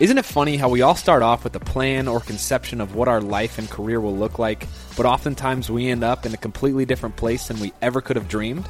Isn't it funny how we all start off with a plan or conception of what our life and career will look like, but oftentimes we end up in a completely different place than we ever could have dreamed?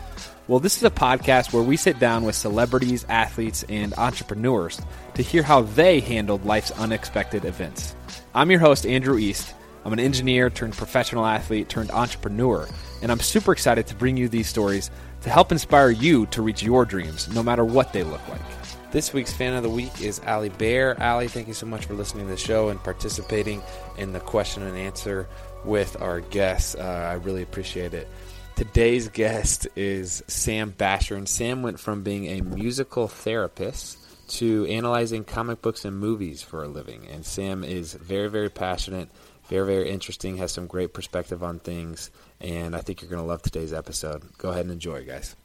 Well, this is a podcast where we sit down with celebrities, athletes, and entrepreneurs to hear how they handled life's unexpected events. I'm your host, Andrew East. I'm an engineer turned professional athlete turned entrepreneur, and I'm super excited to bring you these stories to help inspire you to reach your dreams, no matter what they look like. This week's fan of the week is Ali Bear. Ali, thank you so much for listening to the show and participating in the question and answer with our guests. Uh, I really appreciate it. Today's guest is Sam Bashor, and Sam went from being a musical therapist to analyzing comic books and movies for a living. And Sam is very, very passionate, very, very interesting, has some great perspective on things, and I think you're going to love today's episode. Go ahead and enjoy, guys.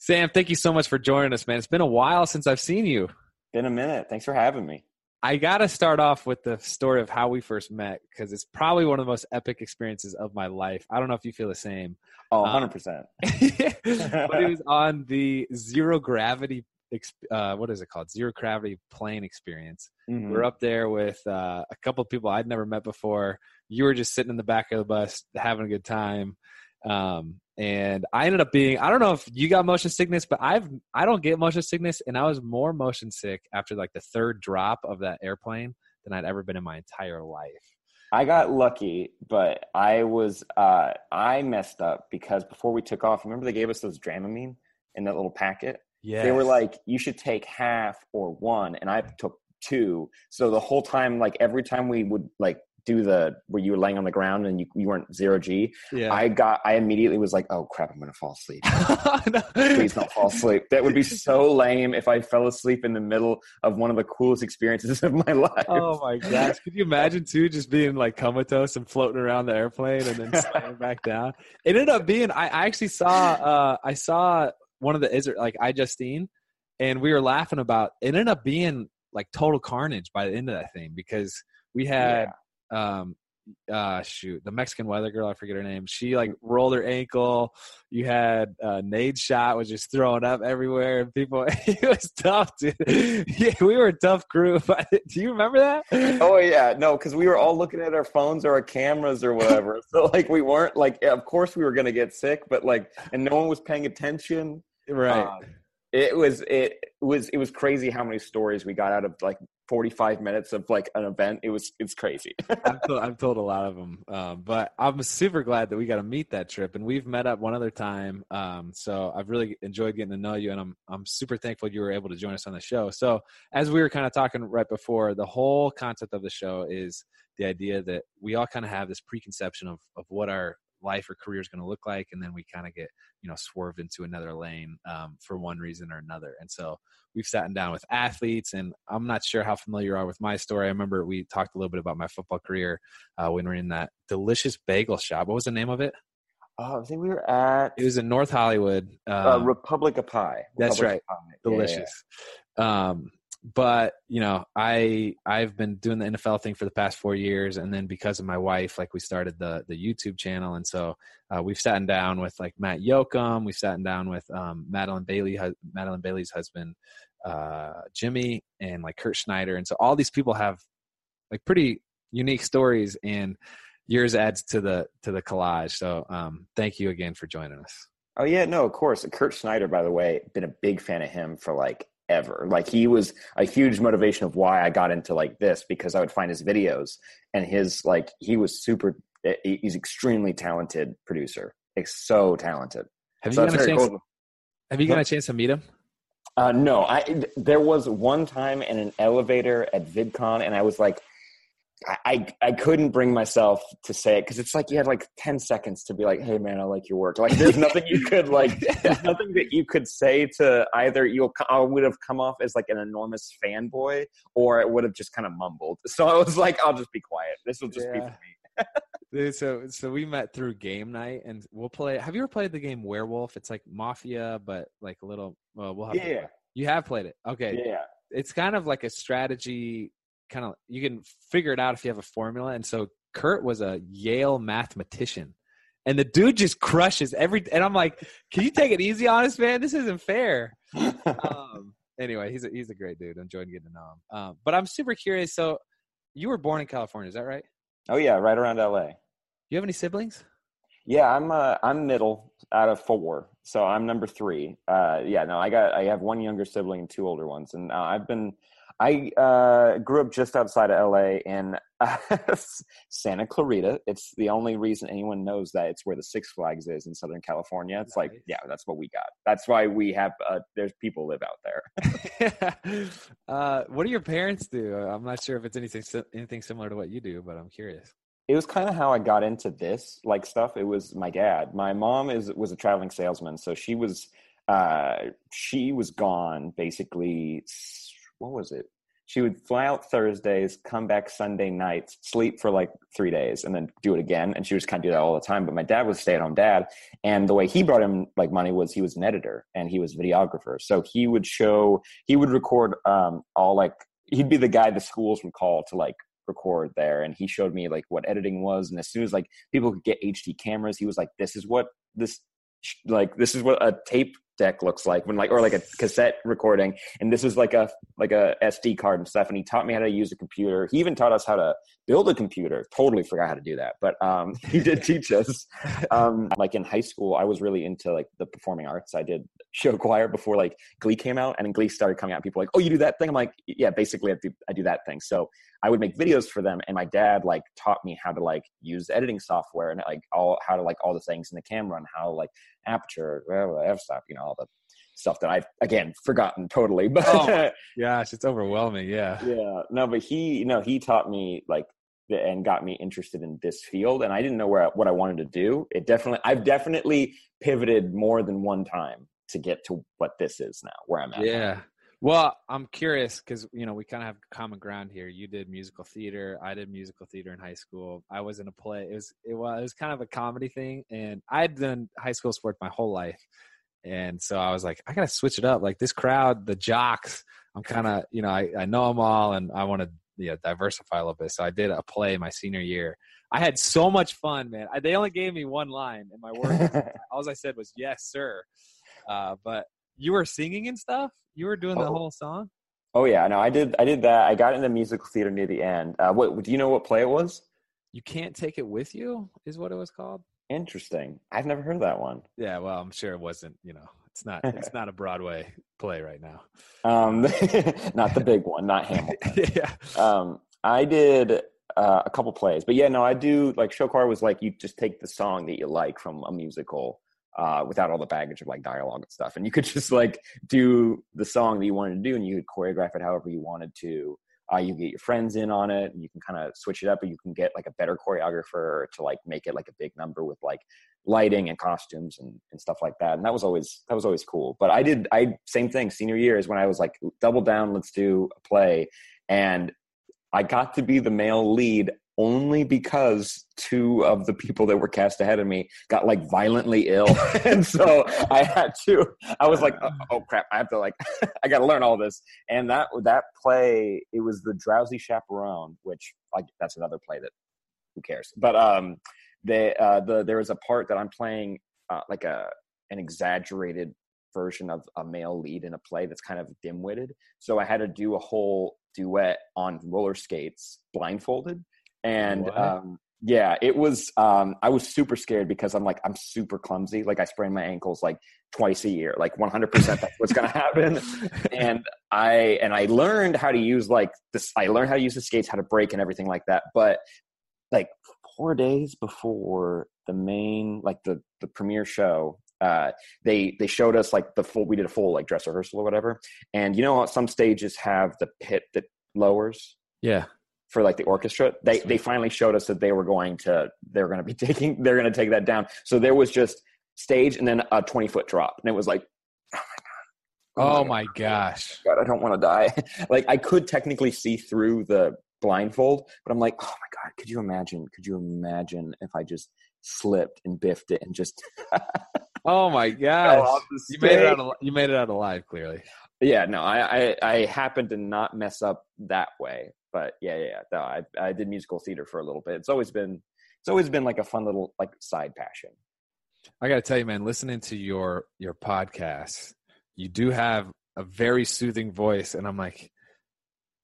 Sam, thank you so much for joining us, man. It's been a while since I've seen you. Been a minute. Thanks for having me. I got to start off with the story of how we first met because it's probably one of the most epic experiences of my life. I don't know if you feel the same. Oh, 100%. Um, but it was on the zero gravity, uh, what is it called? Zero gravity plane experience. Mm-hmm. We are up there with uh, a couple of people I'd never met before. You were just sitting in the back of the bus having a good time. Um, and I ended up being I don't know if you got motion sickness, but I've I don't get motion sickness, and I was more motion sick after like the third drop of that airplane than I'd ever been in my entire life. I got lucky, but I was uh, I messed up because before we took off, remember they gave us those Dramamine in that little packet. Yeah, they were like, you should take half or one, and I took two. So the whole time, like every time we would like do the where you were laying on the ground and you, you weren't zero G, yeah. I got I immediately was like, oh crap, I'm gonna fall asleep. no. Please don't fall asleep. That would be so lame if I fell asleep in the middle of one of the coolest experiences of my life. Oh my gosh. Could you imagine too just being like comatose and floating around the airplane and then sliding back down? It ended up being I, I actually saw uh I saw one of the Israel like iJustine and we were laughing about it ended up being like total carnage by the end of that thing because we had yeah um uh shoot the mexican weather girl i forget her name. She like rolled her ankle. You had uh Nadeshot was just throwing up everywhere and people it was tough dude. Yeah we were a tough crew do you remember that? Oh yeah. No because we were all looking at our phones or our cameras or whatever. So like we weren't like of course we were gonna get sick but like and no one was paying attention. Right. Uh, it was it was it was crazy how many stories we got out of like 45 minutes of like an event it was it's crazy. I've, told, I've, told, a lot of them um, but i'm super glad that we got to meet that trip and we've met up one other time um, so i've really enjoyed getting to know you and i'm i'm super thankful you were able to join us on the show. So as we were kind of talking right before the whole concept of the show is the idea that we all kind of have this preconception of of what our life or career is going to look like and then we kind of get you know swerved into another lane um, for one reason or another and so we've sat down with athletes and i'm not sure how familiar you are with my story i remember we talked a little bit about my football career uh, when we are in that delicious bagel shop what was the name of it Oh, I think we were at. It was in North Hollywood. Um, uh, Republic of Pie. That's Republic right. Delicious. Yeah, yeah. Um, but you know i i've been doing the nfl thing for the past four years and then because of my wife like we started the the youtube channel and so uh, we've sat down with like matt yoakum we've sat down with um, madeline bailey madeline bailey's husband uh, jimmy and like kurt schneider and so all these people have like pretty unique stories and yours adds to the to the collage so um, thank you again for joining us. Oh yeah no of course. Kurt schneider by the way been a big fan of him for like ever. Like he was a huge motivation of why I got into like this because I would find his videos and his like he was super. Eh, he's extremely talented producer. Like so talented. Have you got a chance? Cool. Have you got a chance to meet him? Uh, no, I there was one time in an elevator at VidCon, and I was like, I, I couldn't bring myself to say it because it's like you had like 10 seconds to be like, hey man, I like your work. Like there's nothing you could like, there's nothing that you could say to either you I would have come off as like an enormous fanboy or it would have just kind of mumbled. So I was like, I'll just be quiet. This will just yeah. be for me. Dude, so so we met through game night and we'll play. Have you ever played the game Werewolf? It's like Mafia, but like a little. Well, we'll have. Yeah. You have played it. Okay. Yeah. It's kind of like a strategy kind of you can figure it out if you have a formula. And so Kurt was a Yale mathematician, and the dude just crushes every. And I'm like, can you take it easy on us, man? This isn't fair. um, anyway, he's a, he's a great dude. I'm enjoying getting to know him. Um, but I'm super curious. So, you were born in California, is that right? Oh yeah, right around LA. Do you have any siblings? Yeah, I'm uh, I'm middle out of four, so I'm number three. Uh, yeah, no, I got I have one younger sibling and two older ones, and uh, I've been I uh, grew up just outside of LA in uh, Santa Clarita. It's the only reason anyone knows that it's where the Six Flags is in Southern California. It's nice. like, yeah, that's what we got. That's why we have. Uh, there's people live out there. uh, what do your parents do? I'm not sure if it's anything anything similar to what you do, but I'm curious. It was kind of how I got into this like stuff. It was my dad. My mom is was a traveling salesman, so she was uh, she was gone basically what was it? She would fly out Thursdays, come back Sunday nights, sleep for like three days, and then do it again. And she just kind of do that all the time. But my dad was a stay-at-home dad, and the way he brought him like money was he was an editor and he was videographer. So he would show, he would record um, all like he'd be the guy the schools would call to like record there and he showed me like what editing was and as soon as like people could get hd cameras he was like this is what this like this is what a tape deck looks like when like or like a cassette recording. And this is like a like a sd card and stuff and he taught me how to use a computer. He even taught us how to build a computer. Totally forgot how to do that but um he did teach us. Um like in high school i was really into like the performing arts. I did show choir before like glee came out and glee started coming out people like oh you do that thing? I'm like yeah basically I do, I do that thing. So i would make videos for them and my dad like taught me how to like use editing software and like all how to like all the things in the camera and how like aperture f stop you know all the stuff that I've again forgotten totally. But oh, gosh, it's overwhelming. Yeah. Yeah. No, but he, you know, he taught me like and got me interested in this field and I didn't know where what I wanted to do. It definitely I've definitely pivoted more than one time to get to what this is now, where I'm at. Yeah. Well, I'm curious because you know we kind of have common ground here. You did musical theater. I did musical theater in high school. I was in a play. It was it was, it was kind of a comedy thing, and I'd done high school sports my whole life. And so I was like, I gotta switch it up. Like this crowd, the jocks, I'm kind of, you know, I, I know them all, and I want to, you know, diversify a little bit. So I did a play my senior year. I had so much fun, man. I, they only gave me one line, and my word, all I said was "Yes, sir." Uh, but you were singing and stuff. You were doing the oh. whole song. Oh yeah, no, I did. I did that. I got in the musical theater near the end. Uh, what do you know? What play it was? You can't take it with you is what it was called. Interesting. I've never heard of that one. Yeah, well, I'm sure it wasn't. You know, it's not. It's not a Broadway play right now. Um, not the big one. Not Hamilton. yeah. Um, I did uh, a couple plays, but yeah, no, I do like show choir was like you just take the song that you like from a musical. Uh, without all the baggage of like dialogue and stuff, and you could just like do the song that you wanted to do, and you could choreograph it however you wanted to. Uh, you get your friends in on it and you can kind of switch it up or you can get like a better choreographer to like make it like a big number with like lighting and costumes and, and stuff like that. And that was always that was always cool. But i did i same thing senior year is when i was like double down let's do a play. And i got to be the male lead only because two of the people that were cast ahead of me got like violently ill. And so i had to i was like oh, oh crap i have to like i gotta learn all this. And that that play it was the drowsy chaperone which like that's another play that who cares? But um they uh the there was a part that i'm playing uh, like a an exaggerated version of a male lead in a play that's kind of dim-witted. So i had to do a whole duet on roller skates blindfolded and um, yeah, it was. Um, I was super scared because I'm like I'm super clumsy. Like I sprain my ankles like twice a year. Like 100 percent that's what's gonna happen. and I and I learned how to use like this. I learned how to use the skates, how to break, and everything like that. But like four days before the main like the the premiere show uh, they they showed us like the full we did a full like dress rehearsal or whatever and you know some stages have the pit that lowers yeah for like the orchestra they they finally showed us that they were going to they're going to be taking they're going to take that down. So there was just stage and then a 20 foot drop and it was like oh my, oh my gosh. God, i don't want to die. Like i could technically see through the blindfold but i'm like oh my god could you imagine could you imagine if i just slipped and biffed it and just oh my gosh. you made it out you made it out alive clearly. Yeah no I, I i happened to not mess up that way but yeah, yeah, no, I I did musical theater for a little bit. It's always been it's always been like a fun little like side passion. I got to tell you, man, listening to your your podcast, you do have a very soothing voice, and I'm like,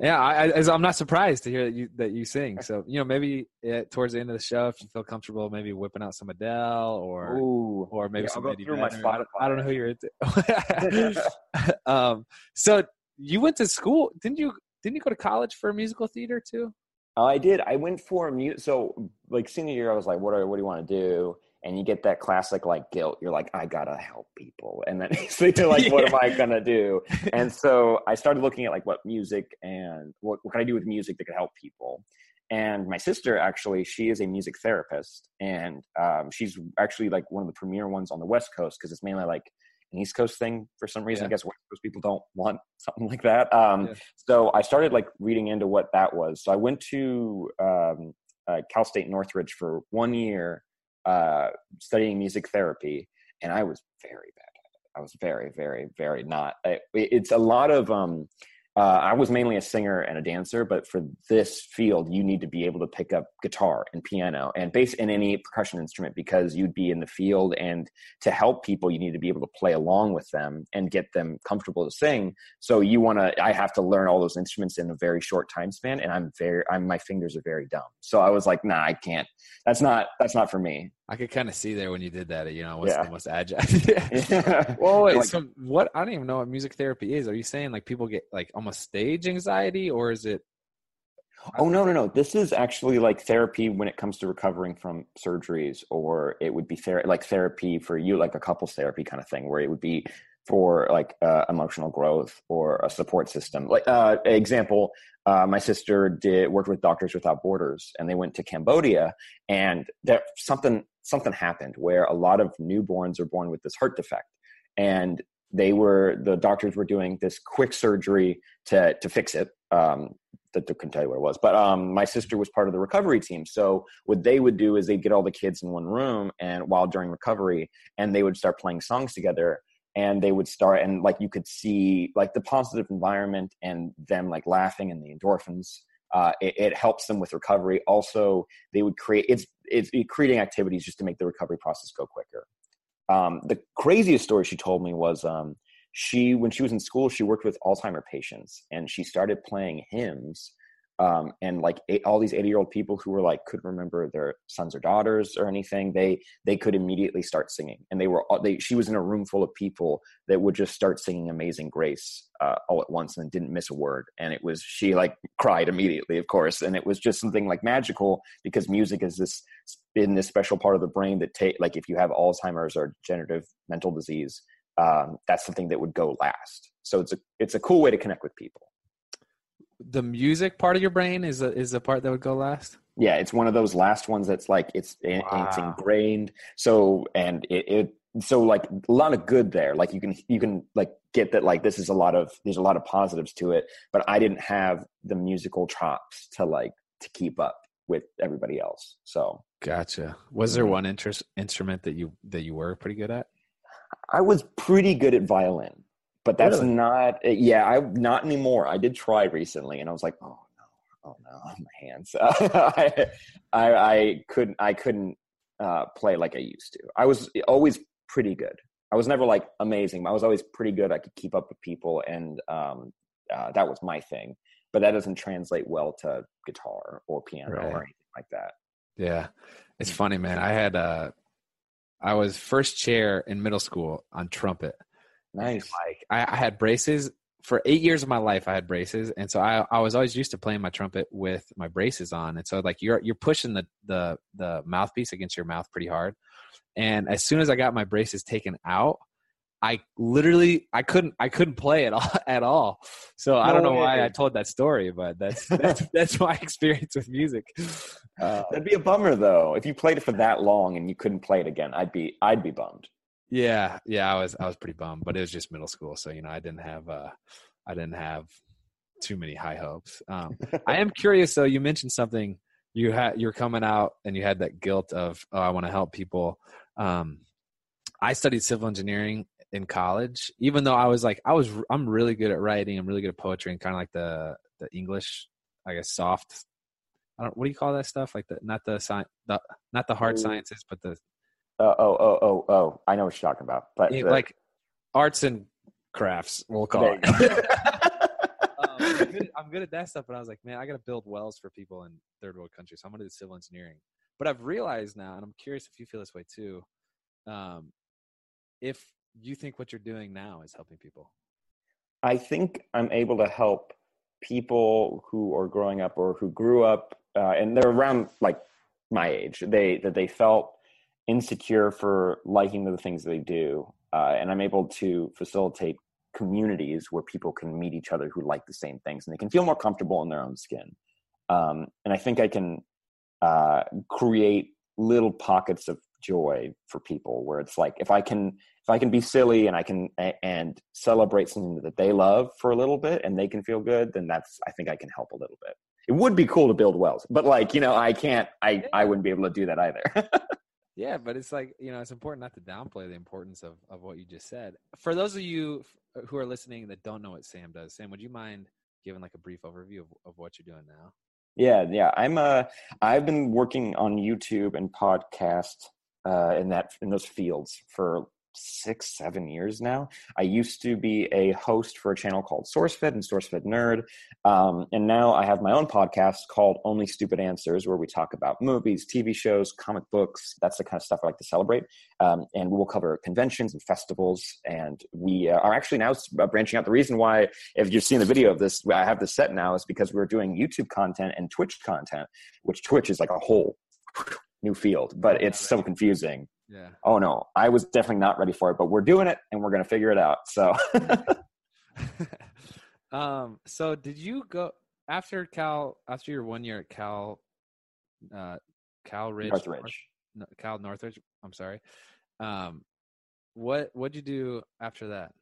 yeah, I, I, am not surprised to hear that you that you sing. So you know, maybe it, towards the end of the show, if you feel comfortable, maybe whipping out some Adele or Ooh, or maybe yeah, some I'll Eddie go through my Vedder. Spotify. I don't know who you're into. um, so you went to school? Didn't you? Didn't you go to college for musical theater too? Uh, I did. I went for music. So like senior year, I was like, "What are, What do you want to do?" And you get that classic like guilt. You're like, "I gotta help people," and then so you're like, "What am I gonna do?" And so I started looking at like what music and what, what can I do with music that could help people. And my sister actually, she is a music therapist, and um, she's actually like one of the premier ones on the West Coast because it's mainly like an East Coast thing for some reason. Yeah. I guess West Coast people don't want something like that. Um, Yeah. So I started like reading into what that was. So I went to um, uh, Cal State Northridge for one year uh, studying music therapy, and I was very bad at it. I was very, very, very not. It, it's a lot of. Um, uh, I was mainly a singer and a dancer, but for this field, you need to be able to pick up guitar and piano and bass and any percussion instrument because you'd be in the field. And to help people, you need to be able to play along with them and get them comfortable to sing. So you want to. I have to learn all those instruments in a very short time span, and I'm very. I'm my fingers are very dumb. So I was like, nah, I can't. That's not. That's not for me. I could kind of see there when you did that. You know, what's Yeah. the most agile? Well, wait, Like- so what? I don't even know what music therapy is. Are you saying like people get like almost stage anxiety, or is it? Oh no, no, no! This is actually like therapy when it comes to recovering from surgeries, or it would be ther- like therapy for you, like a couples therapy kind of thing, where it would be for like uh, emotional growth or a support system. Like uh, example, uh, my sister did worked with Doctors Without Borders, and they went to Cambodia, and there something something happened where a lot of newborns are born with this heart defect, and they were the doctors were doing this quick surgery to to fix it. Um, that couldn't tell you what it was, but um, my sister was part of the recovery team. So what they would do is they'd get all the kids in one room, and while during recovery, and they would start playing songs together, and they would start, and like you could see like the positive environment and them like laughing and the endorphins. Uh, it, it helps them with recovery. Also, they would create it's it's creating activities just to make the recovery process go quicker. Um, the craziest story she told me was um, she when she was in school she worked with alzheimer patients and she started playing hymns um, and like eight, all these 80 year old people who were like couldn't remember their sons or daughters or anything they they could immediately start singing and they were all they she was in a room full of people that would just start singing amazing grace uh, all at once and didn't miss a word and it was she like cried immediately of course and it was just something like magical because music is this in this special part of the brain that take like if you have alzheimer's or degenerative mental disease um, that's something that would go last. So it's a it's a cool way to connect with people. The music part of your brain is a, is the part that would go last. Yeah, it's one of those last ones that's like it's it's ingrained. So and it, it so like a lot of good there. Like you can you can like get that like this is a lot of there's a lot of positives to it. But I didn't have the musical chops to like to keep up with everybody else. So Gotcha. Was there Mhm. one interest instrument that you that you were pretty good at? I was pretty good at violin, but that's Really? not. Yeah, I not anymore. I did try recently, and I was like, oh no, oh no, my hands. I, I I couldn't I couldn't uh, play like I used to. I was always pretty good. I was never like amazing. I was always pretty good. I could keep up with people, and um, uh, that was my thing. But that doesn't translate well to guitar or piano Right. or anything like that. Yeah. It's Mm. funny, man. I had uh I was first chair in middle school on trumpet. Nice. Like I, I had braces for eight years of my life. I had braces, and so I, I was always used to playing my trumpet with my braces on. And so like you're you're pushing the the the mouthpiece against your mouth pretty hard. And as soon as I got my braces taken out, I literally I couldn't I couldn't play it all, at all. So I don't know why. I told that story, but that's that's, that's my experience with music. Uh, That'd be a bummer though. If you played it for that long and you couldn't play it again, I'd be I'd be bummed. Yeah, yeah, I was I was pretty bummed, but it was just middle school, so you know I didn't have uh I didn't have too many high hopes. Um, I am curious though. You mentioned something you had you're coming out and you had that guilt of oh I want to help people. Um, I studied civil engineering in college, even though I was like I was I'm really good at writing. I'm really good at poetry and kind of like the the English I guess soft I don't. What do you call that stuff? Like the not the science, the not the hard sciences, but the Uh, oh, oh, oh, oh! I know what you're talking about, but yeah, the- like arts and crafts. We'll call it. um, I'm, good, I'm good at that stuff, but I was like, man, I got to build wells for people in third world countries. So I'm going to do civil engineering. But I've realized now, and I'm curious if you feel this way too, um, if you think what you're doing now is helping people. I think I'm able to help people who are growing up or who grew up uh, and they're around like my age. They that they felt insecure for liking the things they do, uh, and I'm able to facilitate communities where people can meet each other who like the same things and they can feel more comfortable in their own skin. Um, and I think I can uh, create little pockets of joy for people where it's like if I can if I can be silly and I can and celebrate something that they love for a little bit and they can feel good, then that's I think I can help a little bit. It would be cool to build wells, but like you know, I can't. I I wouldn't be able to do that either. Yeah, but it's like you know, it's important not to downplay the importance of of what you just said. For those of you who are listening that don't know what Sam does, Sam, would you mind giving like a brief overview of, of what you're doing now? yeah, yeah. I'm uh I've been working on YouTube and podcast uh in that in those fields for six seven years now. I used to be a host for a channel called sourcefed and sourcefed nerd um, and now i have my own podcast called only stupid answers where we talk about movies tv shows comic books that's the kind of stuff i like to celebrate um, and we will cover conventions and festivals and we uh, are actually now uh, branching out. The reason why if you've seen the video of this i have this set now is because we're doing youtube content and twitch content which twitch is like a whole new field but it's so confusing Yeah. oh no i was definitely not ready for it but we're doing it and we're going to figure it out so um. So, did you go after Cal? After your one year at Cal, uh, Cal Ridge, northridge no, Cal Northridge. I'm sorry. Um, what what'd you do after that?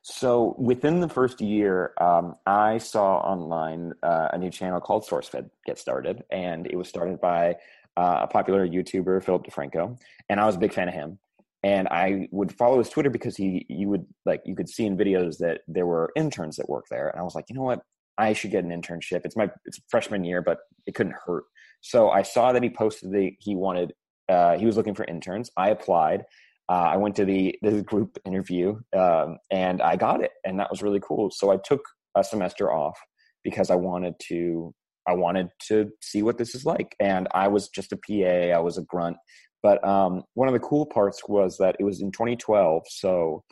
so within the first year um, i saw online uh, a new channel called sourcefed get started and it was started by uh, a popular youtuber philip defranco and i was a big fan of him. And i would follow his twitter because he you would like you could see in videos that there were interns that work there. And i was like you know what? I should get an internship. It's my it's freshman year but it couldn't hurt. So i saw that he posted that he wanted uh, he was looking for interns. I applied. Uh, I went to the the group interview um, and I got it, and that was really cool. So I took a semester off because I wanted to I wanted to see what this is like, and I was just a PA, I was a grunt. But um, one of the cool parts was that it was in 2012, so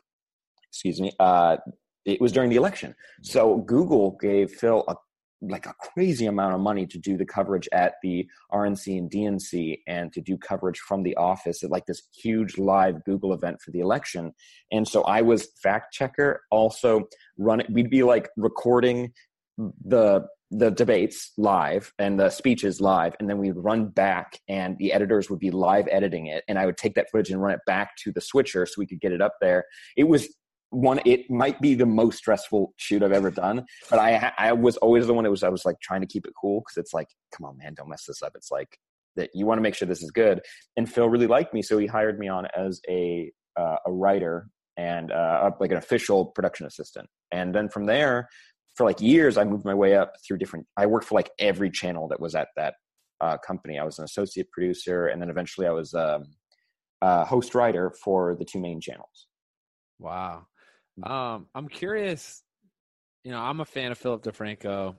excuse me, uh, it was during the election. So Google gave Phil a like a crazy amount of money to do the coverage at the RNC and DNC and to do coverage from the office at like this huge live Google event for the election. And so I was fact checker, also running, we'd be like recording the the debates live and the speeches live and then we'd run back and the editors would be live editing it and i would take that footage and run it back to the switcher so we could get it up there. It was one it might be the most stressful shoot i've ever done but i i was always the one that was i was like trying to keep it cool because it's like come on man don't mess this up. It's like that you want to make sure this is good. And phil really liked me so he hired me on as a uh, a writer and uh, like an official production assistant. And then from there for like years i moved my way up through different i worked for like every channel that was at that uh, company i was an associate producer and then eventually i was um, uh, host writer for the two main channels Wow. Um, I'm curious. You know, I'm a fan of Philip DeFranco,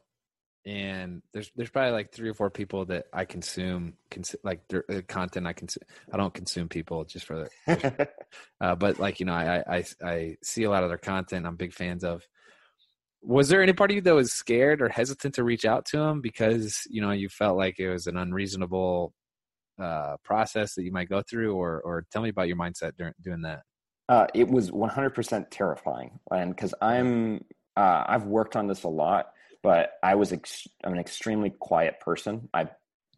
and there's there's probably like three or four people that I consume, cons- like their uh, content. I consume. I don't consume people just for the, uh, but like you know, I, I I see a lot of their content. I'm big fans of. Was there any part of you that was scared or hesitant to reach out to him because you know you felt like it was an unreasonable uh, process that you might go through, or or tell me about your mindset during doing that. Uh, it was 100% terrifying, and because I'm, uh, I've worked on this a lot, but I was, ex- I'm an extremely quiet person. I've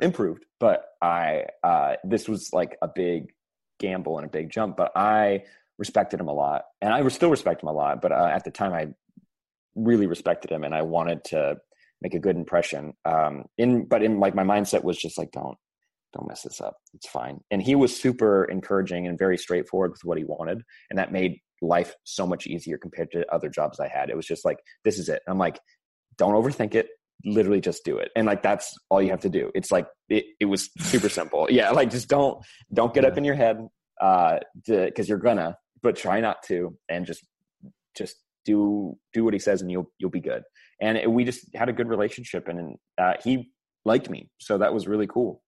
improved, but I, uh, this was like a big gamble and a big jump. But I respected him a lot, and I still respect him a lot. But uh, at the time, I really respected him, and I wanted to make a good impression. Um, in, but in like my mindset was just like, don't, don't mess this up. It's fine. And he was super encouraging and very straightforward with what he wanted. And that made life so much easier compared to other jobs I had. It was just like, this is it. I'm like, don't overthink it. literally just do it and like that's all you have to do it's like it, it was super simple yeah like just don't don't get yeah. up in your head uh because you're gonna but try not to and just just do do what he says and you'll you'll be good and it, we just had a good relationship and uh, he liked me so that was really cool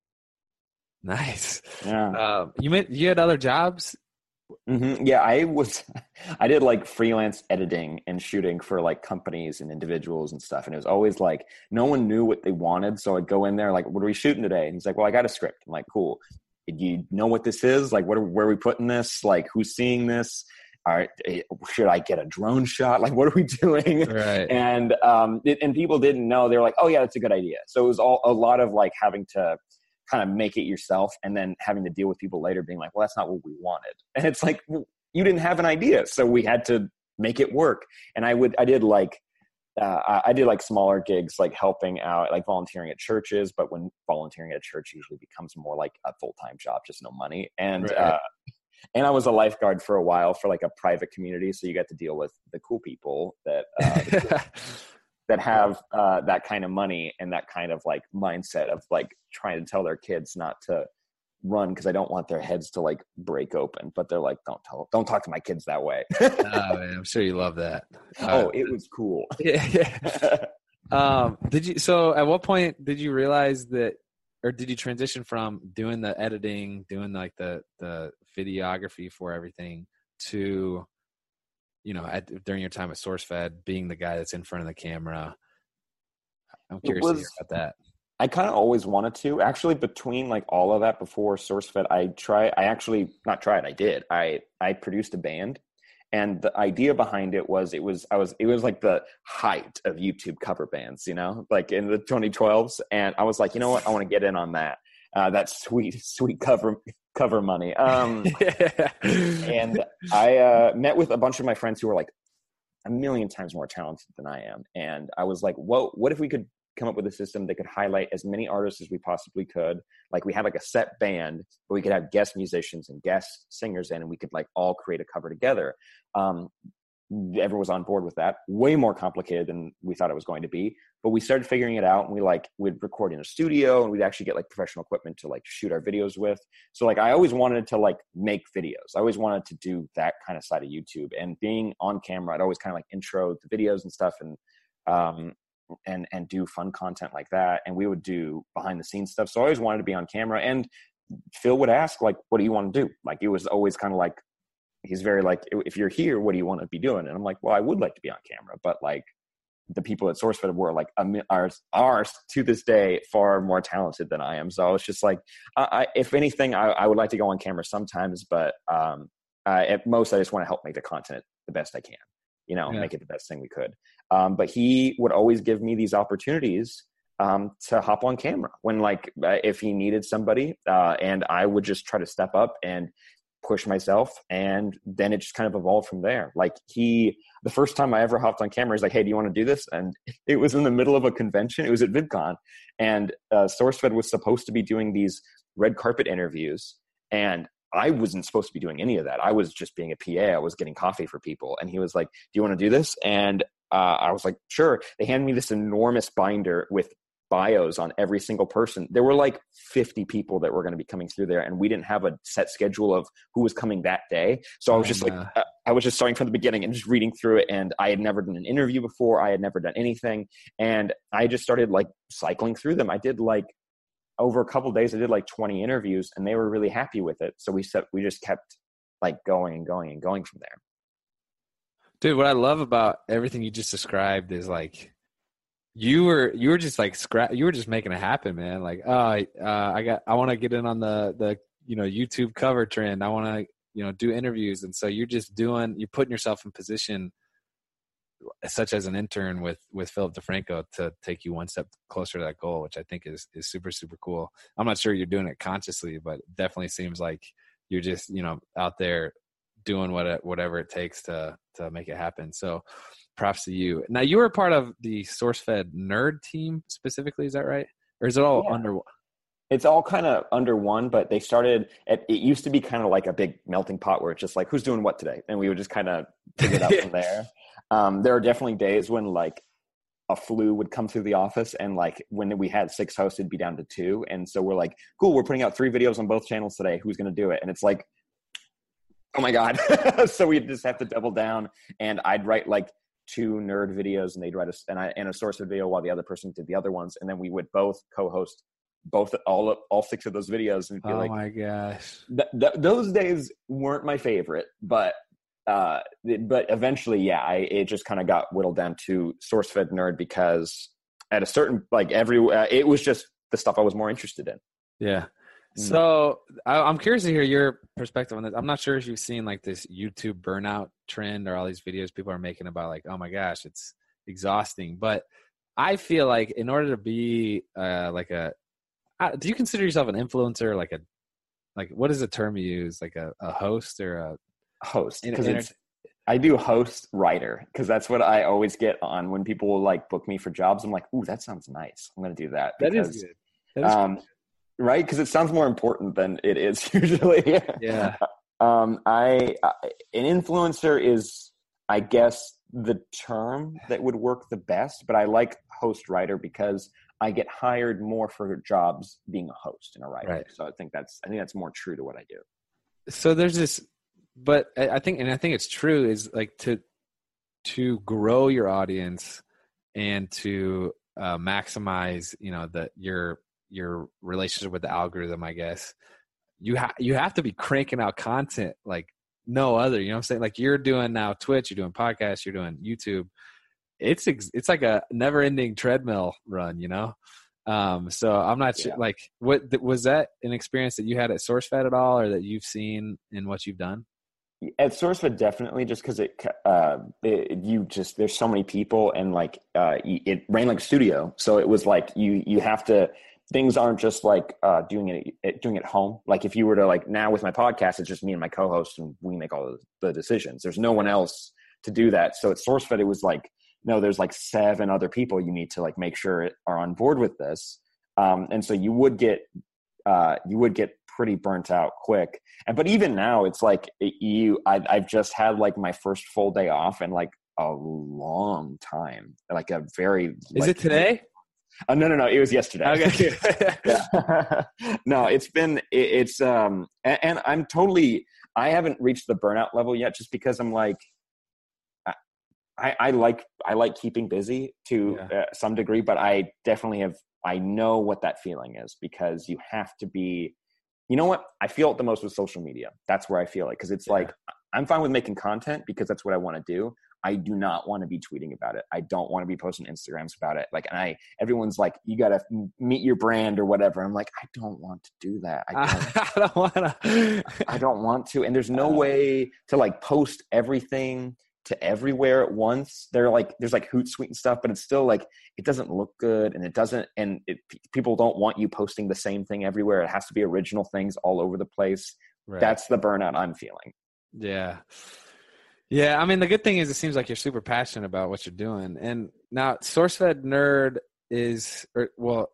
nice yeah um, you meant you had other jobs Mm-hmm. Yeah, I was, I did like freelance editing and shooting for like companies and individuals and stuff. And it was always like, no one knew what they wanted. So I'd go in there, like, what are we shooting today? And he's like, well, I got a script. I'm like, cool. Do you know what this is? Like, what are, where are we putting this? Like, who's seeing this? All right, eh, should I get a drone shot? Like, what are we doing? Right. And, um, it, and people didn't know. They were like, oh yeah, that's a good idea. So it was all a lot of like having to, kind of make it yourself and then having to deal with people later being like, well, that's not what we wanted. And it's like, well, you didn't have an idea. So we had to make it work. And I would, I did like, uh, I did like smaller gigs, like helping out, like volunteering at churches. But when volunteering at a church usually becomes more like a full time job, just no money. And right. uh, and I was a lifeguard for a while for like a private community, so you get to deal with the cool people that uh, that have uh, that kind of money and that kind of like mindset of like trying to tell their kids not to run because I don't want their heads to like break open. But they're like, don't tell, don't talk to my kids that way. oh, man, I'm sure you love that. oh, it was cool. yeah. um, did you? So, at what point did you realize that, or did you transition from doing the editing, doing like the the videography for everything to you know, at, during your time at SourceFed, being the guy that's in front of the camera? I'm curious was, to hear about that. I kind of always wanted to. Actually, between like all of that before SourceFed, I try. I actually not tried. I did. I I produced a band, and the idea behind it was it was I was it was like the height of YouTube cover bands, you know, like in the 2012s, and I was like, you know what, I want to get in on that. Uh, that sweet sweet cover cover money. Um, and I uh, met with a bunch of my friends who were like a million times more talented than I am, and I was like, "Whoa, what if we could come up with a system that could highlight as many artists as we possibly could? Like we had like a set band, but we could have guest musicians and guest singers in, and we could like all create a cover together." Um, everyone was on board with that. Way more complicated than we thought it was going to be. But we started figuring it out and we like we'd record in a studio and we'd actually get like professional equipment to like shoot our videos with. So like I always wanted to like make videos. I always wanted to do that kind of side of YouTube. And being on camera, I'd always kind of like intro the videos and stuff and um and and do fun content like that. And we would do behind the scenes stuff. So I always wanted to be on camera and Phil would ask like, "What do you want to do?" Like it was always kind of like he's very like, if you're here, what do you want to be doing? And I'm like, well, I would like to be on camera, but like the people at SourceFed were like are are to this day far more talented than I am. So I was just like, I, if anything, I, I, would like to go on camera sometimes, but um, uh, at most, I just want to help make the content the best I can. You know, yeah. make it the best thing we could. Um, but he would always give me these opportunities um, to hop on camera when like uh, if he needed somebody, uh, and I would just try to step up and push myself and then it just kind of evolved from there. Like he the first time i ever hopped on camera he's like hey do you want to do this? And it was in the middle of a convention it was at vidcon and uh, sourcefed was supposed to be doing these red carpet interviews and i wasn't supposed to be doing any of that. I was just being a pa i was getting coffee for people and he was like do you want to do this? And uh, I was like, sure. They handed me this enormous binder with bios on every single person. There were like 50 people that were going to be coming through there, and we didn't have a set schedule of who was coming that day. So I was just like, uh, I was just starting from the beginning and just reading through it. And I had never done an interview before, I had never done anything. And I just started like cycling through them. I did like over a couple days, I did like 20 interviews, and they were really happy with it. So we set, we just kept like going and going and going from there. Dude, what I love about everything you just described is like you were you were just like scrap you were just making it happen man. Like oh uh, i got i want to get in on the the you know youtube cover trend. I want to you know do interviews. And so you're just doing you're putting yourself in position such as an intern with with philip defranco to take you one step closer to that goal which i think is is super super cool. I'm not sure you're doing it consciously but it definitely seems like you're just you know out there doing what whatever it takes to to make it happen. So props to you. Now you were part of the SourceFed nerd team specifically, is that right? Or is it all yeah. under it's all kind of under one, but they started at, it used to be kind of like a big melting pot where it's just like who's doing what today, and we would just kind of figure it out from there. Um, there are definitely days when like a flu would come through the office and like when we had six hosts it'd be down to two and so we're like cool we're putting out three videos on both channels today who's going to do it and it's like oh my god so we just have to double down and i'd write like two nerd videos and they'd write a and, I, and a source video while the other person did the other ones and then we would both co-host both all all six of those videos and be oh like my gosh th- th- those days weren't my favorite but uh but eventually yeah I, it just kind of got whittled down to source fed nerd because at a certain like every uh, it was just the stuff i was more interested in yeah. So I, i'm curious to hear your perspective on this i'm not sure if you've seen like this youtube burnout trend or all these videos people are making about like oh my gosh it's exhausting but i feel like in order to be uh like a uh, do you consider yourself an influencer like a like what is the term you use like a, a host or a host because inter- it's I do host writer because that's what I always get on when people will like book me for jobs. I'm like, ooh, that sounds nice. I'm gonna do that. that is good that is um, right? Because it sounds more important than it is usually. yeah um, I, I an influencer is, I guess, the term that would work the best. But I like host writer because I get hired more for jobs being a host and a writer. Right. So I think that's I think that's more true to what I do. so there's this but I think and I think it's true is like to to grow your audience and to uh, maximize you know the your your relationship with the algorithm I guess. You have you have to be cranking out content like no other you know what I'm saying? Like you're doing now Twitch you're doing podcasts you're doing YouTube. It's ex- it's like a never ending treadmill run you know? Um so i'm not sure like what was that an experience that you had at sourcefed at all or that you've seen in what you've done? At sourcefed definitely just because it, uh, it you just there's so many people and like uh, it ran like a studio. So it was like you you have to things aren't just like uh, doing it, it doing it home. Like if you were to like now with my podcast it's just me and my co-host and we make all the, decisions. There's no one else to do that. So at sourcefed it was like no there's like seven other people you need to like make sure are on board with this. Um, and so you would get uh, you would get pretty burnt out quick. And but even now it's like you I, i've just had like my first full day off in like a long time. Like a very is like, it today uh, no no no it was yesterday. Okay. No it's been it, it's um and, and i'm totally i haven't reached the burnout level yet just because i'm like i i like i like keeping busy to Yeah. uh, some degree but i definitely have i know what that feeling is because you have to be you know what? I feel it the most with social media. That's where i feel it because it's Yeah. like i'm fine with making content because that's what i want to do I do not want to be tweeting about it. I don't want to be posting Instagrams about it. Like, and I, everyone's like, you got to meet your brand or whatever. I'm like, I don't want to do that. I don't, want to I don't want to. And there's no Uh. way to like post everything to everywhere at once. They're like, there's like Hootsuite and stuff, but it's still like, it doesn't look good and it doesn't, and it, people don't want you posting the same thing everywhere. It has to be original things all over the place. right. That's the burnout I'm feeling. Yeah. Yeah, I mean the good thing is it seems like you're super passionate about what you're doing. And now SourceFed Nerd is or well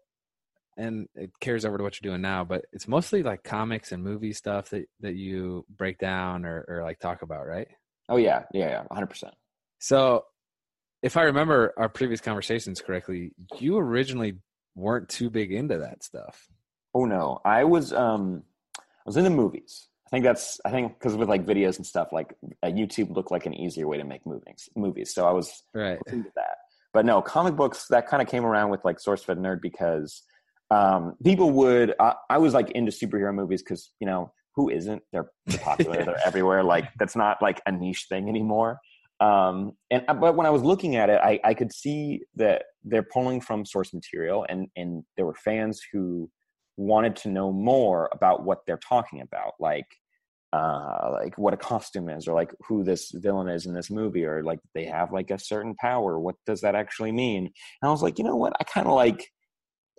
and it carries over to what you're doing now, but it's mostly like comics and movie stuff that that you break down or or like talk about, right? Oh yeah. Yeah. Yeah. hundred percent. So if I remember our previous conversations correctly, you originally weren't too big into that stuff. Oh no, I was um I was into movies. I think that's I think because with like videos and stuff, like uh, YouTube looked like an easier way to make movies. Movies, so I was Right. into that. But no, comic books that kind of came around with like SourceFed Nerd because um, people would. I, I was like into superhero movies because you know who isn't? They're, popular. they're everywhere. Like that's not like a niche thing anymore. Um, and uh, but when I was looking at it, I, I could see that they're pulling from source material, and and there were fans who wanted to know more about what they're talking about, like uh like what a costume is or like who this villain is in this movie or like they have like a certain power what does that actually mean? And i was like you know what? I kind of like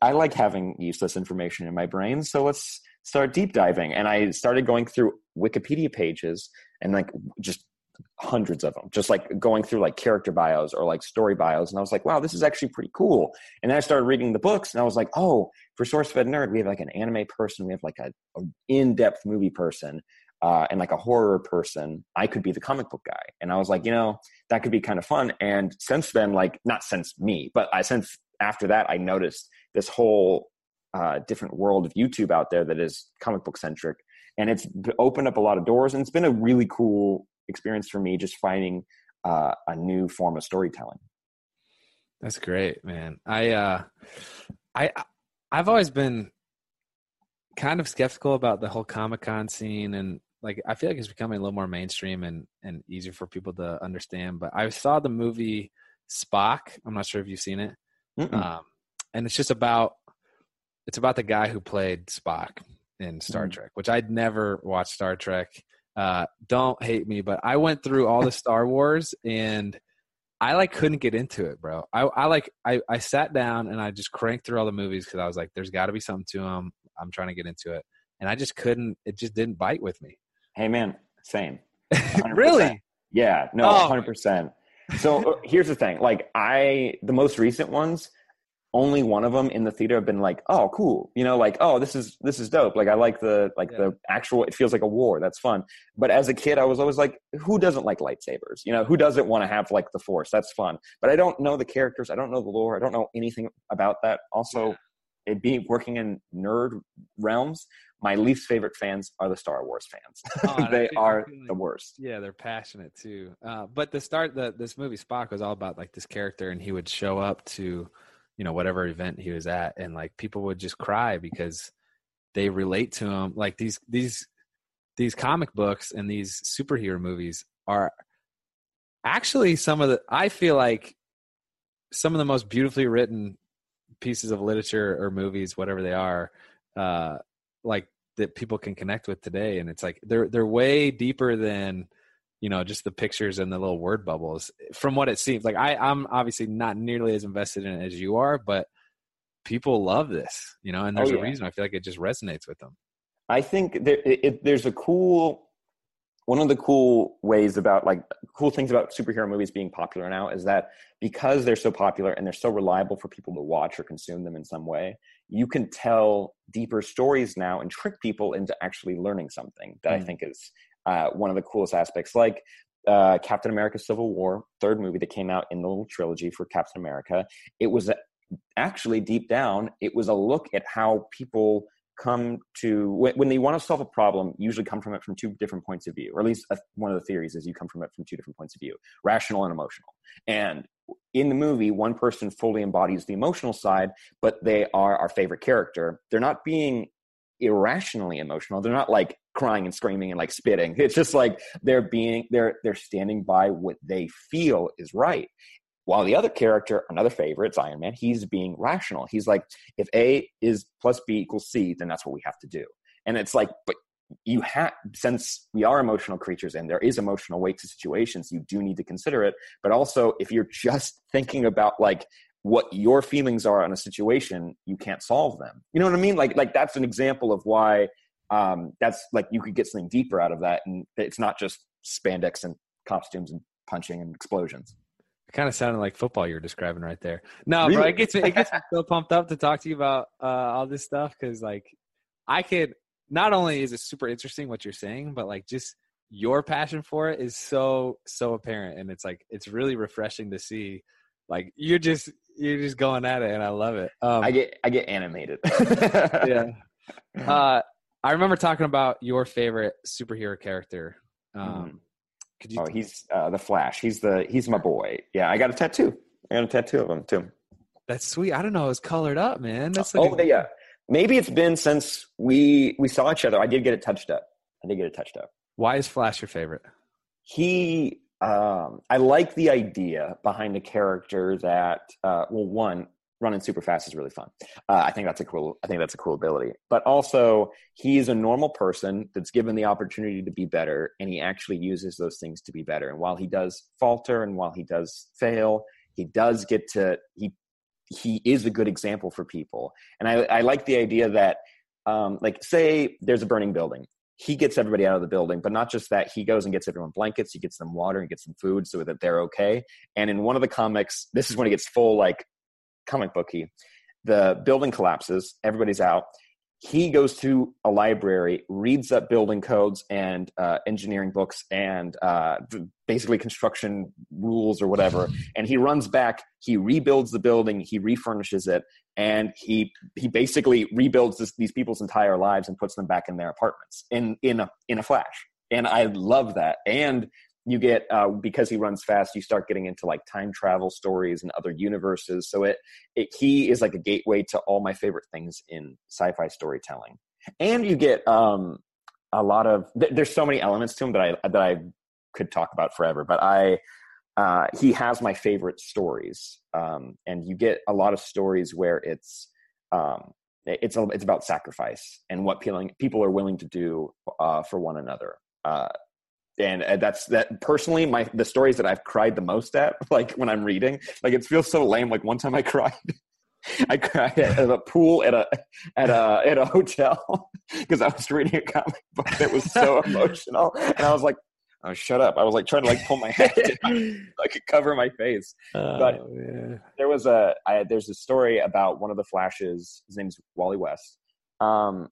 i like having useless information in my brain so let's start deep diving. And i started going through wikipedia pages and like just hundreds of them just like going through like character bios or like story bios and i was like wow this is actually pretty cool and then i started reading the books and i was like oh for sourcefed nerd we have like an anime person we have like a, a in-depth movie person uh, and like a horror person, I could be the comic book guy. And I was like, you know, that could be kind of fun. And since then, like not since me, but I since after that, I noticed this whole uh, different world of YouTube out there that is comic book centric, and it's opened up a lot of doors. And it's been a really cool experience for me just finding uh, a new form of storytelling. That's great, man. I uh, I I've always been kind of skeptical about the whole Comic Con scene and like I feel like it's becoming a little more mainstream and and easier for people to understand. But I saw the movie Spock. I'm not sure if you've seen it, um, and it's just about it's about the guy who played Spock in Star mm Trek, which I'd never watched Star Trek. Uh, don't hate me, but I went through all the Star Wars and I like couldn't get into it, bro. I, I like I, I sat down and I just cranked through all the movies because I was like, there's got to be something to them. I'm trying to get into it, and I just couldn't. It just didn't bite with me. Hey, man, same. really? Yeah, no, hundred percent. So uh, here's the thing: like I, the most recent ones, only one of them in the theater have been like, oh, cool, you know, like, oh, this is this is dope. Like I like the like yeah. the actual. It feels like a war. That's fun. But as a kid, I was always like, who doesn't like lightsabers? You know, who doesn't want to have like the force? That's fun. But I don't know the characters. I don't know the lore. I don't know anything about that. Also, yeah. it being working in nerd realms, my least favorite fans are the Star Wars fans. Oh, they are the worst. Yeah, they're passionate too. Uh, but the start, the this movie Spock was all about like this character, and he would show up to you know whatever event he was at and like people would just cry because they relate to him. Like these these these comic books and these superhero movies are actually some of the i feel like some of the most beautifully written pieces of literature or movies whatever they are uh like that people can connect with today. And it's like they're they're way deeper than you know just the pictures and the little word bubbles from what it seems like i i'm obviously not nearly as invested in it as you are but people love this you know and there's oh, yeah. a reason i feel like it just resonates with them i think there, it, there's a cool one of the cool ways about like cool things about superhero movies being popular now is that because they're so popular and they're so reliable for people to watch or consume them in some way you can tell deeper stories now and trick people into actually learning something that mm. i think is uh, one of the coolest aspects. Like uh, Captain America: Civil War, third movie that came out in the little trilogy for Captain America. It was actually deep down, it was a look at how people come to when, when they want to solve a problem usually come from it from two different points of view or at least a, one of the theories is you come from it from two different points of view rational and emotional and in the movie one person fully embodies the emotional side but they are our favorite character they're not being irrationally emotional they're not like crying and screaming and like spitting. It's just like they're being they're they're standing by what they feel is right. While the other character, another favorite, it's Iron Man, he's being rational. He's like, if A is plus B equals C, then that's what we have to do. And it's like, but you have since we are emotional creatures and there is emotional weight to situations, you do need to consider it. But also, if you're just thinking about like what your feelings are on a situation, you can't solve them. You know what I mean? Like, like that's an example of why um, that's like you could get something deeper out of that, and it's not just spandex and costumes and punching and explosions. It kind of sounded like football you're describing right there. No, really? bro, it gets me it gets me so pumped up to talk to you about uh, all this stuff because like I could not only is it super interesting what you're saying, but like just your passion for it is so so apparent, and it's like it's really refreshing to see. Like you're just you're just going at it, and I love it. Um, I get I get animated. yeah. Uh, I remember talking about your favorite superhero character. Um, mm. Could you? Oh, he's uh, the Flash. He's the he's my boy. Yeah, I got a tattoo. I got a tattoo of him too. That's sweet. I don't know. It was colored up, man. That's like oh a- yeah. Maybe it's been since we we saw each other. I did get it touched up. I did get it touched up. Why is Flash your favorite? He um, I like the idea behind a character that, uh, well, one, running super fast is really fun. Uh, I think that's a cool. I think that's a cool ability. But also, he's a normal person that's given the opportunity to be better, and he actually uses those things to be better. And while he does falter, and while he does fail, he does get to he he is a good example for people. And I, I like the idea that, um, like, say there's a burning building. He gets everybody out of the building, but not just that. He goes and gets everyone blankets. He gets them water and gets them food so that they're okay. And in one of the comics, this is when it gets full like comic booky. The building collapses, everybody's out. he goes to a library, reads up building codes and uh, engineering books and uh, basically construction rules or whatever, and he runs back. He rebuilds the building, he refurnishes it, and he he basically rebuilds this, these people's entire lives and puts them back in their apartments in in a in a flash. And I love that. And you get uh, because he runs fast you start getting into like time travel stories and other universes. So it, it he is like a gateway to all my favorite things in sci-fi storytelling. And you get um a lot of th- there's so many elements to him that i that i could talk about forever but i uh, he has my favorite stories. Um, and you get a lot of stories where it's um, it's a, it's about sacrifice and what people are willing to do uh, for one another. Uh, and uh, that's that personally my the stories that i've cried the most at like when i'm reading like it feels so lame like one time i cried. I cried at, a pool at a at a at a hotel because i was reading a comic book that was so emotional. And i was like oh shut up. I was like trying to like pull my head down so cover my face. Oh, but yeah. there was a I, there's a story about one of the flashes. His name's wally west. Um,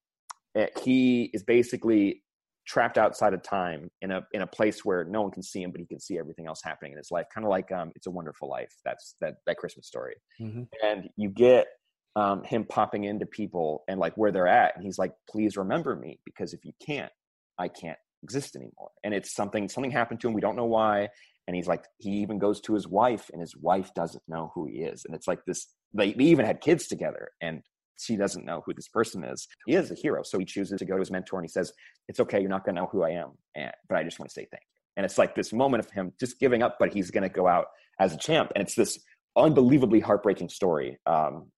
he is basically trapped outside of time in a in a place where no one can see him, but he can see everything else happening in his life. Kind of like um, "It's a Wonderful Life." That's that that Christmas story, mm-hmm. and you get um, him popping into people and like where they're at, and he's like, "Please remember me, because if you can't, I can't exist anymore." And it's something something happened to him. We don't know why. And he's like, he even goes to his wife, and his wife doesn't know who he is. And it's like this. They, they even had kids together, and she doesn't know who this person is. He is a hero. So he chooses to go to his mentor and he says, It's okay, you're not going to know who I am, and, but I just want to say thank you. And it's like this moment of him just giving up, but he's going to go out as a champ. And it's this unbelievably heartbreaking story. Um,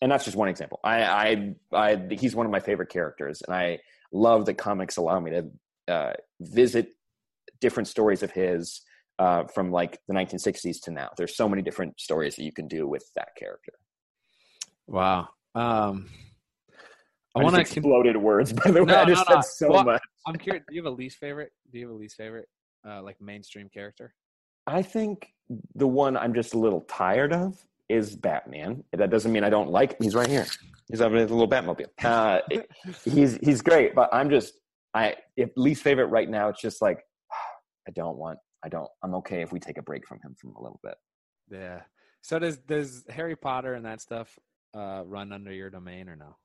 and that's just one example. I, I, I, he's one of my favorite characters, and I love that comics allow me to uh, visit different stories of his uh, from like the 1960s to now. There's so many different stories that you can do with that character. Wow, um, I, I want to exploded con- words by the way. No, I just no, no. said so well, much. I'm curious. Do you have a least favorite? Do you have a least favorite, uh, like mainstream character? I think the one I'm just a little tired of is Batman. That doesn't mean I don't like. Him. He's right here. He's having a little Batmobile. Uh, he's he's great, but I'm just I if least favorite right now. It's just like I don't want. I don't. I'm okay if we take a break from him from a little bit. Yeah. So does does Harry Potter and that stuff uh, run under your domain or no?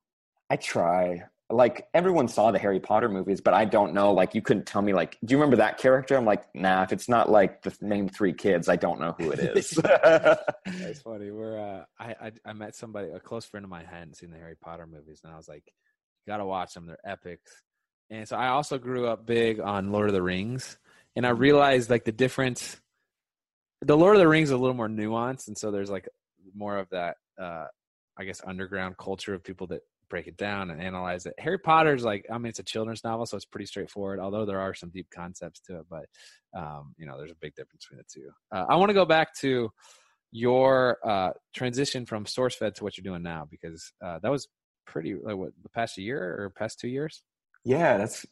I try. Like everyone saw the Harry Potter movies, but I don't know. Like you couldn't tell me. Like, do you remember that character? I'm like, nah. If it's not like the name three kids, I don't know who it is. That's funny. We're uh, I, I I met somebody, a close friend of mine, hadn't seen the Harry Potter movies, and I was like, you gotta watch them. They're epics. And so I also grew up big on Lord of the Rings, and I realized like the difference. The Lord of the Rings is a little more nuanced, and so there's like more of that uh, I guess underground culture of people that break it down and analyze it. Harry Potter's like I mean it's a children's novel, so it's pretty straightforward. Although there are some deep concepts to it, but um, you know there's a big difference between the two. Uh, I want to go back to your uh, transition from SourceFed to what you're doing now because uh, that was pretty like what the past year or past two years. Yeah, that's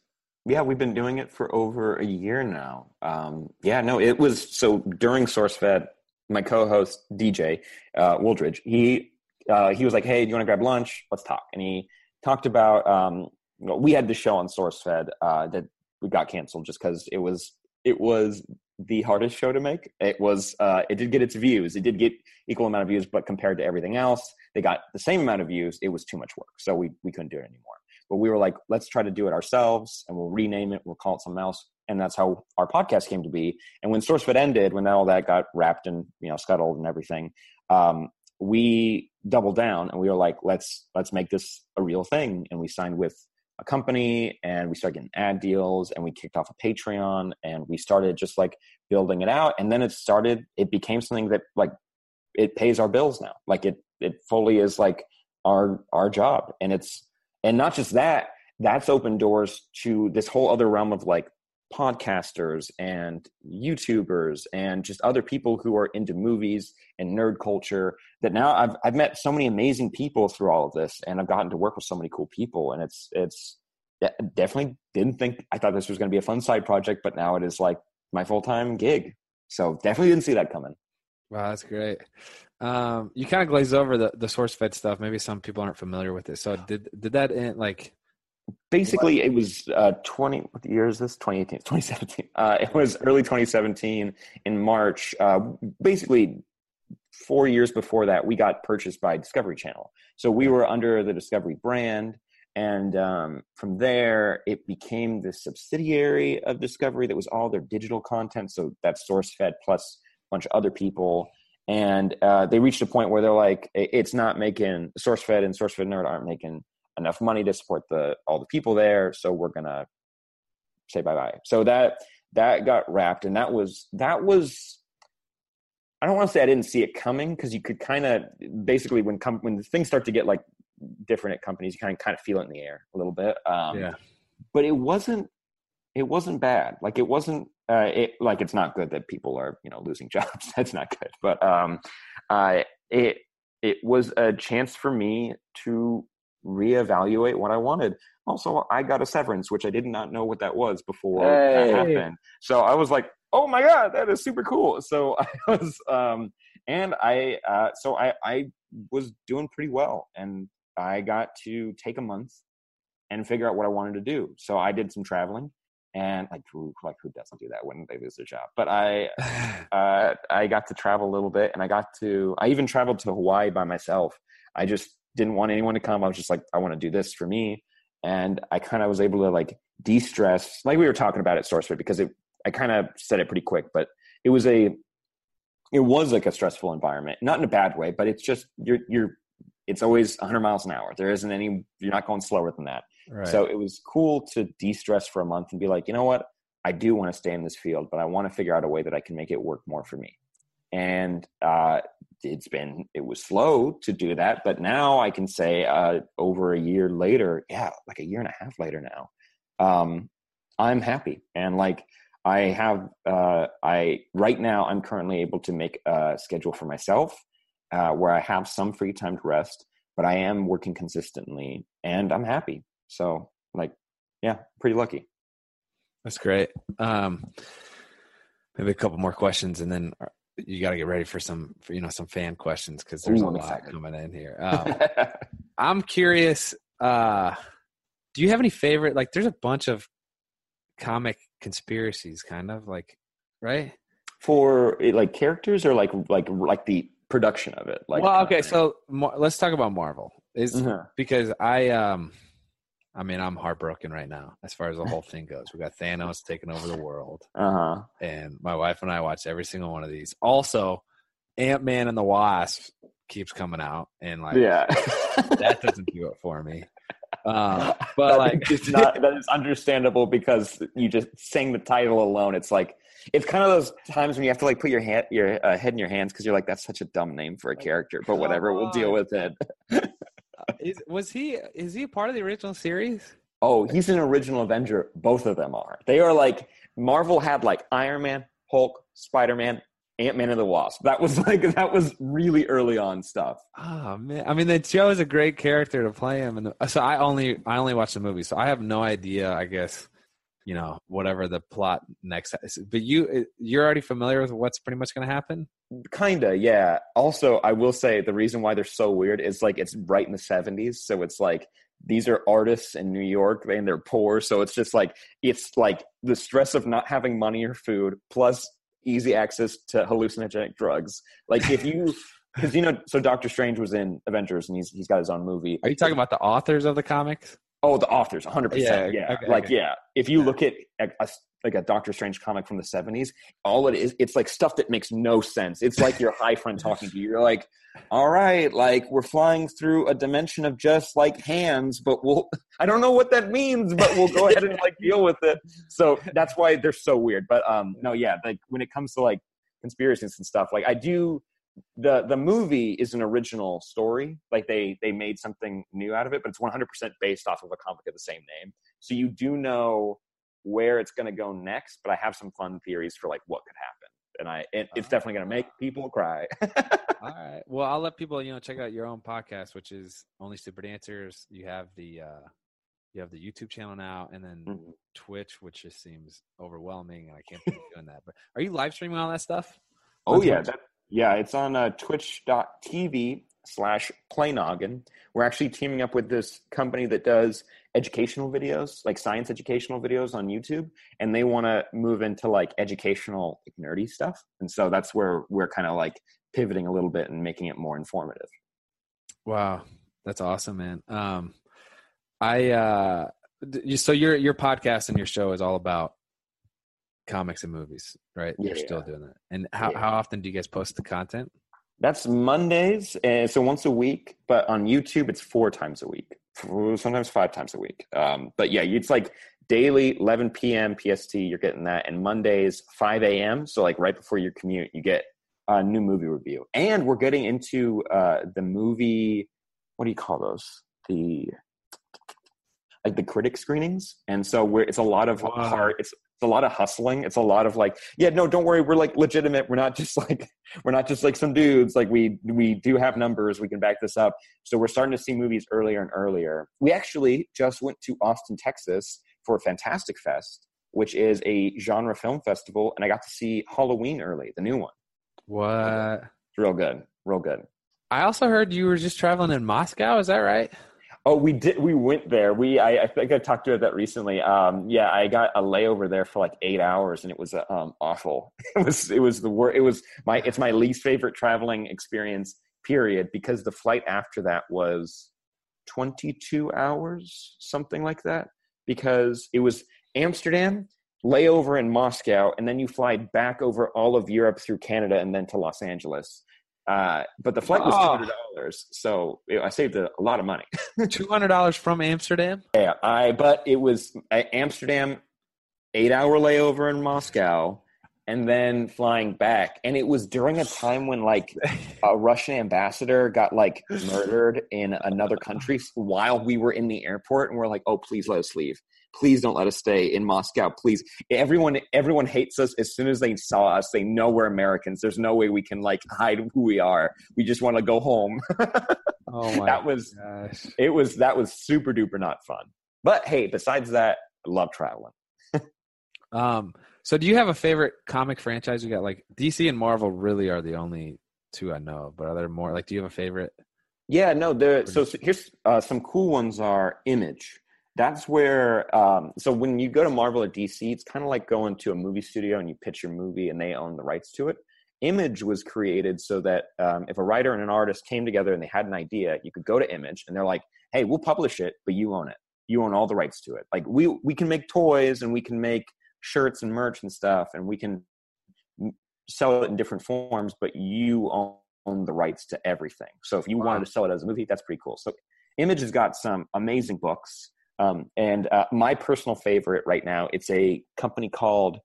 yeah we've been doing it for over a year now. Um, yeah, no, it was so during SourceFed. My co-host DJ uh, Wooldridge, he uh, he was like, "Hey, do you want to grab lunch? Let's talk." And he talked about um, you know, we had the show on SourceFed uh, that we got canceled just because it was it was the hardest show to make. It was uh, it did get its views. It did get equal amount of views, but compared to everything else, they got the same amount of views. It was too much work, so we we couldn't do it anymore. But we were like, let's try to do it ourselves, and we'll rename it. We'll call it something else, and that's how our podcast came to be. And when SourceFed ended, when all that got wrapped and you know scuttled and everything, um, we doubled down and we were like, let's let's make this a real thing. And we signed with a company and we started getting ad deals and we kicked off a Patreon and we started just like building it out. And then it started, it became something that like it pays our bills now. Like it it fully is like our our job. And it's and not just that, that's opened doors to this whole other realm of like podcasters and YouTubers and just other people who are into movies and nerd culture that now I've I've met so many amazing people through all of this and I've gotten to work with so many cool people and it's it's definitely didn't think I thought this was going to be a fun side project but now it is like my full-time gig. So definitely didn't see that coming. Wow, that's great. Um, you kind of glaze over the the SourceFed stuff. Maybe some people aren't familiar with it. So did did that in, like basically it was uh 20 what year is this? 2018 2017 uh it was early 2017 in march. Uh basically four years before that we got purchased by discovery channel. So we were under the discovery brand and um, from there it became this subsidiary of discovery that was all their digital content. So that's SourceFed plus a bunch of other people. And uh, they reached a point where they're like it's not making SourceFed and SourceFed nerd aren't making enough money to support the all the people there so we're gonna say bye bye so that that got wrapped and that was that was i don't want to say i didn't see it coming because you could kind of basically when com- when things start to get like different at companies you kind of kind of feel it in the air a little bit um, yeah. but it wasn't it wasn't bad. Like it wasn't uh, it like it's not good that people are you know losing jobs. That's not good. But um uh it it was a chance for me to reevaluate what I wanted. Also, I got a severance, which I did not know what that was before hey. that happened. So I was like, "Oh my god, that is super cool!" So I was, um, and I, uh, so I, I was doing pretty well, and I got to take a month and figure out what I wanted to do. So I did some traveling, and like who, like who doesn't do that when they lose their job? But I, uh, I got to travel a little bit, and I got to, I even traveled to Hawaii by myself. I just didn't want anyone to come. I was just like, I want to do this for me. And I kind of was able to like de-stress, like we were talking about at SourceFed, because it, I kind of said it pretty quick, but it was a, it was like a stressful environment, not in a bad way, but it's just, you're, you're, it's always 100 miles an hour. There isn't any, you're not going slower than that. Right. So it was cool to de-stress for a month and be like, you know what? I do want to stay in this field, but I want to figure out a way that I can make it work more for me and uh, it's been it was slow to do that but now i can say uh, over a year later yeah like a year and a half later now um, i'm happy. And like i have uh, i right now i'm currently able to make a schedule for myself uh, where i have some free time to rest but i am working consistently and i'm happy. So like yeah pretty lucky. That's great. Um maybe a couple more questions and then you got to get ready for some for, you know some fan questions because there's Ooh, a lot excited. coming in here. Um, i'm curious uh do you have any favorite like there's a bunch of comic conspiracies kind of like right? For like characters or like like like the production of it? Like well okay so let's talk about marvel. Is mm-hmm. because i um I mean, I'm heartbroken right now as far as the whole thing goes. We got Thanos taking over the world. Uh-huh. And my wife and I watch every single one of these. Also, Ant Man and the Wasp keeps coming out, and like, yeah, that doesn't do it for me. Um, but like, it's not that is understandable because you just saying the title alone. It's like it's kind of those times when you have to like put your hand, your uh, head in your hands because you're like, that's such a dumb name for a character. But whatever, we'll deal with it. is, was he? Is he a part of the original series? Oh, he's an original Avenger. Both of them are. They are like Marvel had like Iron Man, Hulk, Spider Man, Ant Man and the Wasp. That was like that was really early on stuff. Oh man, I mean, the Joe is a great character to play him, and so I only I only watched the movie, so I have no idea. I guess you know whatever the plot next is. But you eh, you're already familiar with what's pretty much going to happen. Kinda, yeah. Also, I will say the reason why they're so weird is like it's right in the '70s, so it's like these are artists in New York and they're poor, so it's just like it's like the stress of not having money or food plus easy access to hallucinogenic drugs. Like if you because you know, so Doctor Strange was in Avengers and he's he's got his own movie. Are you talking about the authors of the comics? Oh, the authors, 100%. Yeah. yeah. Okay, like, okay. yeah. If you look at a, a, like a Doctor Strange comic from the 70s, all it is, it's like stuff that makes no sense. It's like your high friend talking to you. You're like, all right, like we're flying through a dimension of just like hands, but we'll, I don't know what that means, but we'll go ahead and like deal with it. So that's why they're so weird. But um, no, yeah, like when it comes to like conspiracies and stuff, like I do the the movie is an original story like they they made something new out of it but it's 100% based off of a comic of the same name. So you do know where it's going to go next but i have some fun theories for like what could happen. And i it, it's definitely going to make people cry. All right. Well i'll let people you know check out your own podcast which is only stupid answers. You have the uh you have the youtube channel now and then mm-hmm. twitch which just seems overwhelming and i can't be doing that. But are you live streaming all that stuff? Oh yeah that, Yeah, it's on uh, twitch.tv slash playnoggin. We're actually teaming up with this company that does educational videos, like science educational videos on YouTube, and they want to move into like educational, like, nerdy stuff. And so that's where we're kind of like pivoting a little bit and making it more informative. Wow, that's awesome, man. Um, I uh, so your your podcast and your show is all about comics and movies, right? Yeah, You're still yeah. doing that. And how Yeah. how often do you guys post the content? That's Mondays, and so once a week. But on YouTube, it's four times a week, sometimes five times a week. Um, but yeah, it's like daily, 11 p.m. PST. You're getting that, and Mondays, 5 a.m. So like right before your commute, you get a new movie review. And we're getting into uh, the movie. What do you call those? The like the critic screenings, and so we're it's a lot of Wow. hard. It's it's a lot of hustling. It's a lot of like, yeah, no, don't worry, we're like legitimate. We're not just like we're not just like some dudes. Like we we do have numbers. We can back this up. So we're starting to see movies earlier and earlier. We actually just went to Austin, Texas for Fantastic Fest, which is a genre film festival, and I got to see Halloween early, the new one. What? It's real good, real good. I also heard you were just traveling in Moscow. Is that right? Oh, we did. We went there. We I, I think I talked about that recently. Um, yeah, I got a layover there for like eight hours, and it was uh, um, awful. It was it was the worst. It was my it's my least favorite traveling experience. Period. Because the flight after that was twenty two hours, something like that. Because it was Amsterdam, layover in Moscow, and then you fly back over all of Europe through Canada and then to Los Angeles. Uh, but the flight was two Oh. hundred dollars, so I saved a, a lot of money. Two hundred dollars from Amsterdam. Yeah, I but it was uh, Amsterdam, eight hour layover in Moscow, and then flying back. And it was during a time when like a Russian ambassador got like murdered in another country while we were in the airport, and we're like, oh, please let us leave. Please don't let us stay in Moscow. Please, everyone, everyone hates us as soon as they saw us. They know we're Americans. There's no way we can like hide who we are. We just want to go home. Oh my that was gosh. it was that was super duper not fun. But hey, besides that, I love traveling. Um, so do you have a favorite comic franchise? You got like DC and Marvel really are the only two I know of, but are there more? Like, do you have a favorite? Yeah, no, there. So, so here's uh, some cool ones are Image. That's where. Um, so when you go to Marvel or DC, it's kind of like going to a movie studio and you pitch your movie and they own the rights to it. Image was created so that um, if a writer and an artist came together and they had an idea, you could go to Image and they're like, "Hey, we'll publish it, but you own it. You own all the rights to it. Like we we can make toys and we can make shirts and merch and stuff, and we can sell it in different forms, but you own, the rights to everything. So if you Wow. wanted to sell it as a movie, that's pretty cool. So Image has got some amazing books. Um, and uh, my personal favorite right now, it's a company called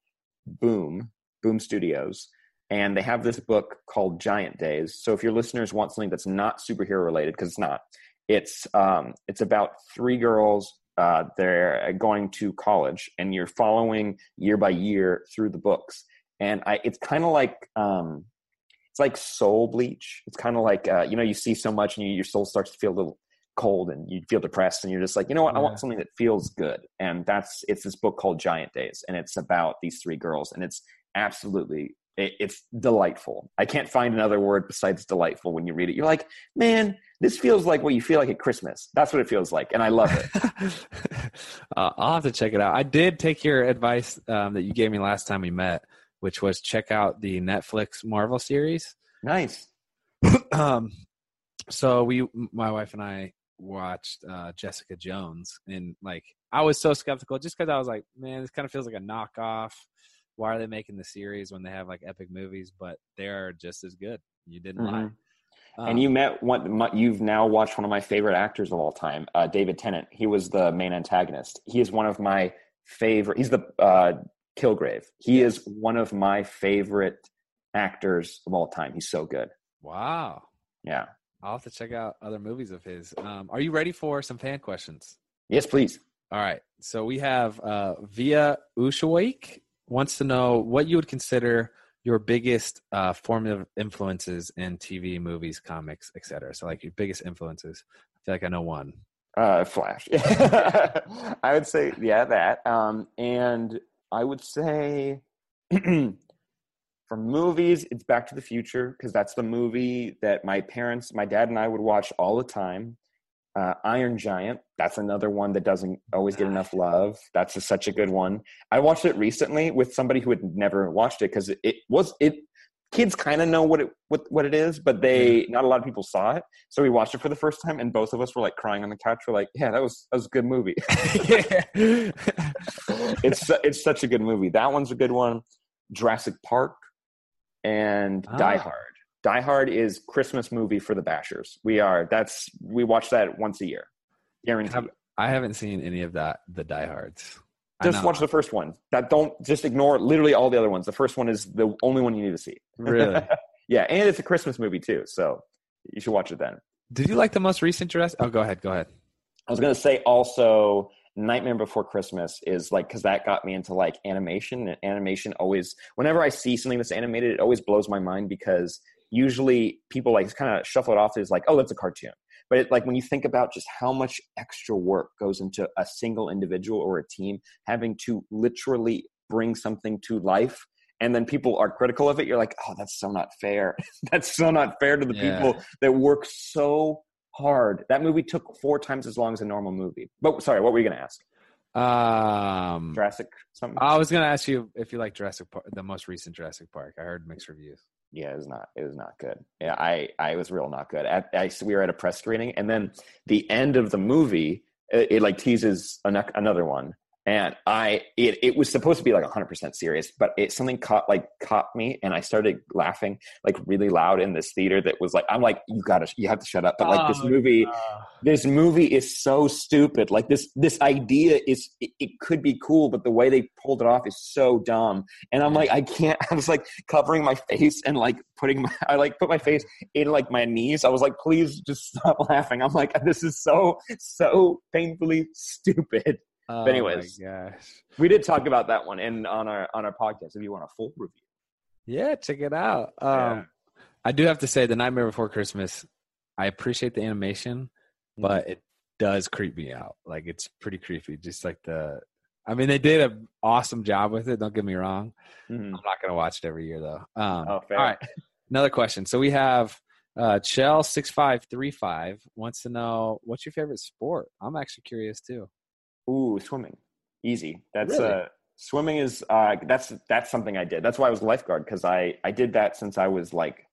Boom, Boom Studios. And they have this book called Giant Days. So if your listeners want something that's not superhero related, because it's not, it's um, it's about three girls. Uh, they're going to college, and you're following year by year through the books. And I, it's kind of like um, it's like soul bleach. It's kind of like uh, you know you see so much, and you, your soul starts to feel a little cold, and you feel depressed, and you're just like, you know what, I want something that feels good. And that's it's this book called Giant Days, and it's about these three girls, and it's absolutely it, it's delightful. I can't find another word besides delightful when you read it. You're like, man, this feels like what you feel like at Christmas. That's what it feels like, and I love it. uh, I'll have to check it out. I did take your advice um, that you gave me last time we met, which was check out the Netflix Marvel series. nice. um, so we, my wife and I, watched uh, Jessica Jones, and like I was so skeptical just because I was like, man, this kind of feels like a knockoff. Why are they making the series when they have like epic movies? But they're just as good. You didn't lie. Mhm. Um, and you met one. You've now watched one of my favorite actors of all time, uh, David Tennant. He was the main antagonist. He is one of my favorite. He's the uh, Kilgrave. He is one of my favorite actors of all time. He's so good. wow. Yeah. I'll have to check out other movies of his. Um, are you ready for some fan questions? Yes, please. All right. So we have uh, Via Ushawake wants to know what you would consider your biggest uh, formative influences in TV, movies, comics, etc. So like your biggest influences. I feel like I know one. Uh, Flash. I would say, yeah, that. Um, and I would say For movies, it's Back to the Future because that's the movie that my parents, my dad and I would watch all the time. Uh, Iron Giant, that's another one that doesn't always get enough love. That's a, such a good one. I watched it recently with somebody who had never watched it because it, it was it. Kids kind of know what it what what it is, but they not a lot of people saw it. So we watched it for the first time, and both of us were like crying on the couch. We're like, "Yeah, that was that was a good movie." it's it's such a good movie. That one's a good one. Jurassic Park and Ah. Die Hard. Die Hard is Christmas movie for the Bashors. We are that's we watch that once a year. Guaranteed. I haven't seen any of that. The diehards. I just watch the first one. That don't just ignore literally all the other ones. The first one is the only one you need to see. Really? Yeah, and it's a Christmas movie too, so you should watch it then. Did you like the most recent Jurassic? Oh, go ahead. Go ahead. I was gonna say also Nightmare Before Christmas is like because that got me into like animation and animation always whenever I see something that's animated it always blows my mind because usually people like kind of shuffle it off as like oh that's a cartoon but it, like when you think about just how much extra work goes into a single individual or a team having to literally bring something to life and then people are critical of it you're like oh that's so not fair that's so not fair to the Yeah. people that work so hard. That movie took four times as long as a normal movie. But sorry, what were you going to ask? Um, Jurassic something? I was gonna ask you if you like Jurassic Park, the most recent Jurassic Park. I heard mixed reviews. yeah, it was not. It was not good. Yeah, I I was real not good. At, I, we were at a press screening, and then the end of the movie, it, it like teases an, another one, and I it it was supposed to be like 100 percent serious, but it something caught like caught me, and I started laughing like really loud in this theater. That was like I'm like you gotta you have to shut up. But like this Oh, movie. this movie is so stupid like this this idea is it, it could be cool but the way they pulled it off is so dumb and i'm like i can't i was like covering my face and like putting my i like put my face in like my knees i was like please just stop laughing i'm like this is so so painfully stupid Oh, anyways. my we did talk about that one in on our on our podcast if you want a full review Yeah, check it out. Um, Yeah. I do have to say, The Nightmare Before Christmas. I appreciate the animation, but it does creep me out. Like it's pretty creepy. Just like the, I mean, they did an awesome job with it. Don't get me wrong. Mhm. I'm not gonna watch it every year though. Um, Oh, fair. All right, another question. So we have uh, Chell six five three five wants to know what's your favorite sport. I'm actually curious too. Ooh, swimming. Easy. That's Really? uh swimming is uh that's that's something I did. That's why I was lifeguard because I I did that since I was like